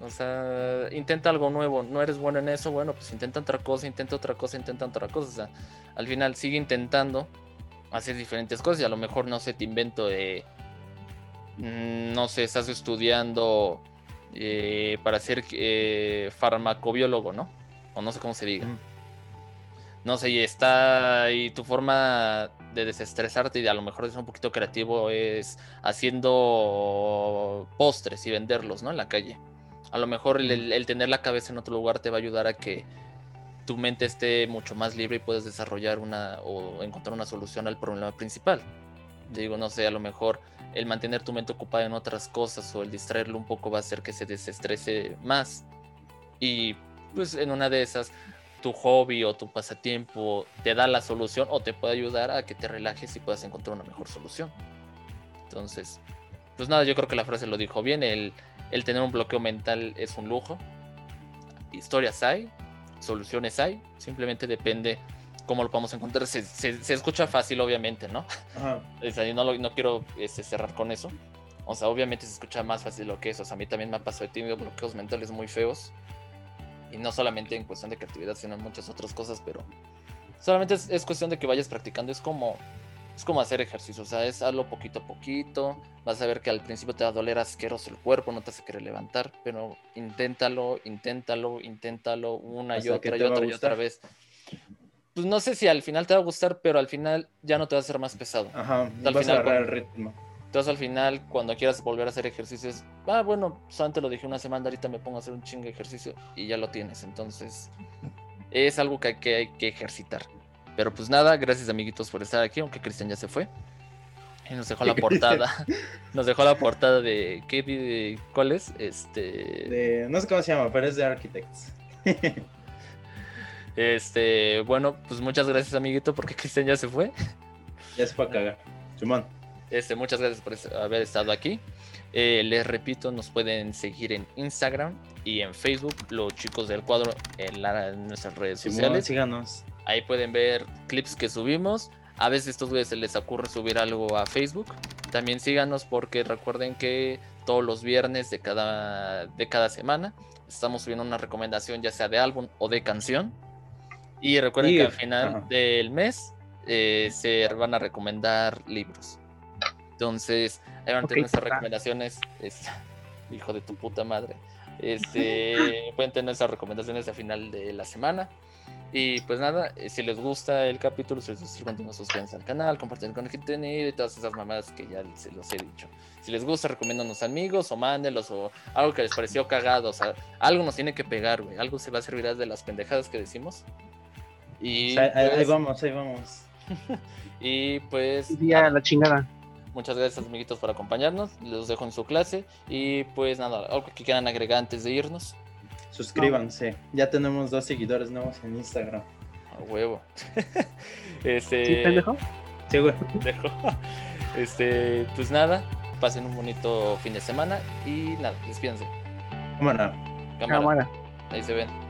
O sea, intenta algo nuevo. No eres bueno en eso, bueno, pues intenta otra cosa, intenta otra cosa, intenta otra cosa. O sea, al final sigue intentando hacer diferentes cosas y a lo mejor, no sé, te invento de. mm, No sé, estás estudiando eh, para ser eh, farmacobiólogo, ¿no? O no sé cómo se diga. Ujú. No sé, y está. Y tu forma de desestresarte y de a lo mejor es un poquito creativo es haciendo postres y venderlos, ¿no? En la calle. A lo mejor el, el- el tener la cabeza en otro lugar te va a ayudar a que tu mente esté mucho más libre y puedes desarrollar una o encontrar una solución al problema principal. Te digo, no sé, a lo mejor el mantener tu mente ocupada en otras cosas o el distraerlo un poco va a hacer que se desestrese más. Y pues en una de esas, tu hobby o tu pasatiempo te da la solución o te puede ayudar a que te relajes y puedas encontrar una mejor solución. Entonces, pues nada, yo creo que la frase lo dijo bien, el, el tener un bloqueo mental es un lujo. Historias hay, soluciones hay, simplemente depende cómo lo podamos encontrar. Se, se- se escucha fácil, obviamente, ¿no? Ajá. <laughs> O sea, yo no, quiero este, cerrar con eso. O sea, obviamente se escucha más fácil lo que es. O sea, a mí también me ha pasado, he tenido bloqueos mentales muy feos. Y no solamente en cuestión de creatividad, sino en muchas otras cosas, pero solamente es, es cuestión de que vayas practicando. Es como, es como hacer ejercicio, o sea, es hazlo poquito a poquito. Vas a ver que al principio te va a doler asqueroso el cuerpo, no te hace querer levantar, pero inténtalo, inténtalo, inténtalo una y Hasta otra y otra y otra vez. Pues no sé si al final te va a gustar, pero al final ya no te va a hacer más pesado. Ajá. Al Vas final, a agarrar el ritmo. Entonces al final, cuando quieras volver a hacer ejercicios, ah, bueno, pues antes lo dije una semana, ahorita me pongo a hacer un chingo de ejercicio y ya lo tienes. Entonces, es algo que hay que, hay que ejercitar. Pero pues nada, gracias amiguitos por estar aquí, aunque Cristian ya se fue. Y nos dejó la <laughs> portada. nos dejó la portada de. ¿Qué de, ¿Cuál es? Este. De, no sé cómo se llama, pero es de Architects. <laughs> Este. Bueno, pues muchas gracias, amiguito, porque <laughs> Cristian ya se fue. Ya se fue a cagar. Simón. Este, muchas gracias por es- haber estado aquí. Eh, les repito, nos pueden seguir en Instagram y en Facebook, los chicos del cuadro, en, la- en nuestras redes Simón, sociales. síganos. Ahí pueden ver clips que subimos. A veces estos güeyes se les ocurre subir algo a Facebook. También síganos porque recuerden que todos los viernes de cada, de cada semana estamos subiendo una recomendación ya sea de álbum o de canción. Y recuerden que al final ajá. del mes eh, se van a recomendar libros. Entonces, ahí van a tener esas recomendaciones. Es, <laughs> hijo de tu puta madre. Este, <laughs> pueden tener esas recomendaciones al final de la semana. Y pues nada, eh, si les gusta el capítulo, si les gusta suscríbanse al canal, compartan con el contenido y todas esas mamadas que ya se los he dicho. Si les gusta, recomiéndanos amigos o mándenlos o algo que les pareció cagado. O sea, algo nos tiene que pegar, güey. Algo se va a servir de las pendejadas que decimos. Y Ahí, pues, vamos, ahí vamos. <laughs> y pues Día nada, la chingada. muchas gracias amiguitos por acompañarnos. Los dejo en su clase. Y pues nada, algo que quieran agregar antes de irnos. Suscríbanse. Ya tenemos dos seguidores nuevos en Instagram. A huevo. <laughs> este. ¿Sí, pendejo? Sí, güey. pendejo. <laughs> Este, pues nada, pasen un bonito fin de semana y nada, despídense. Cámara. Cámara, Cámara. ahí se ven.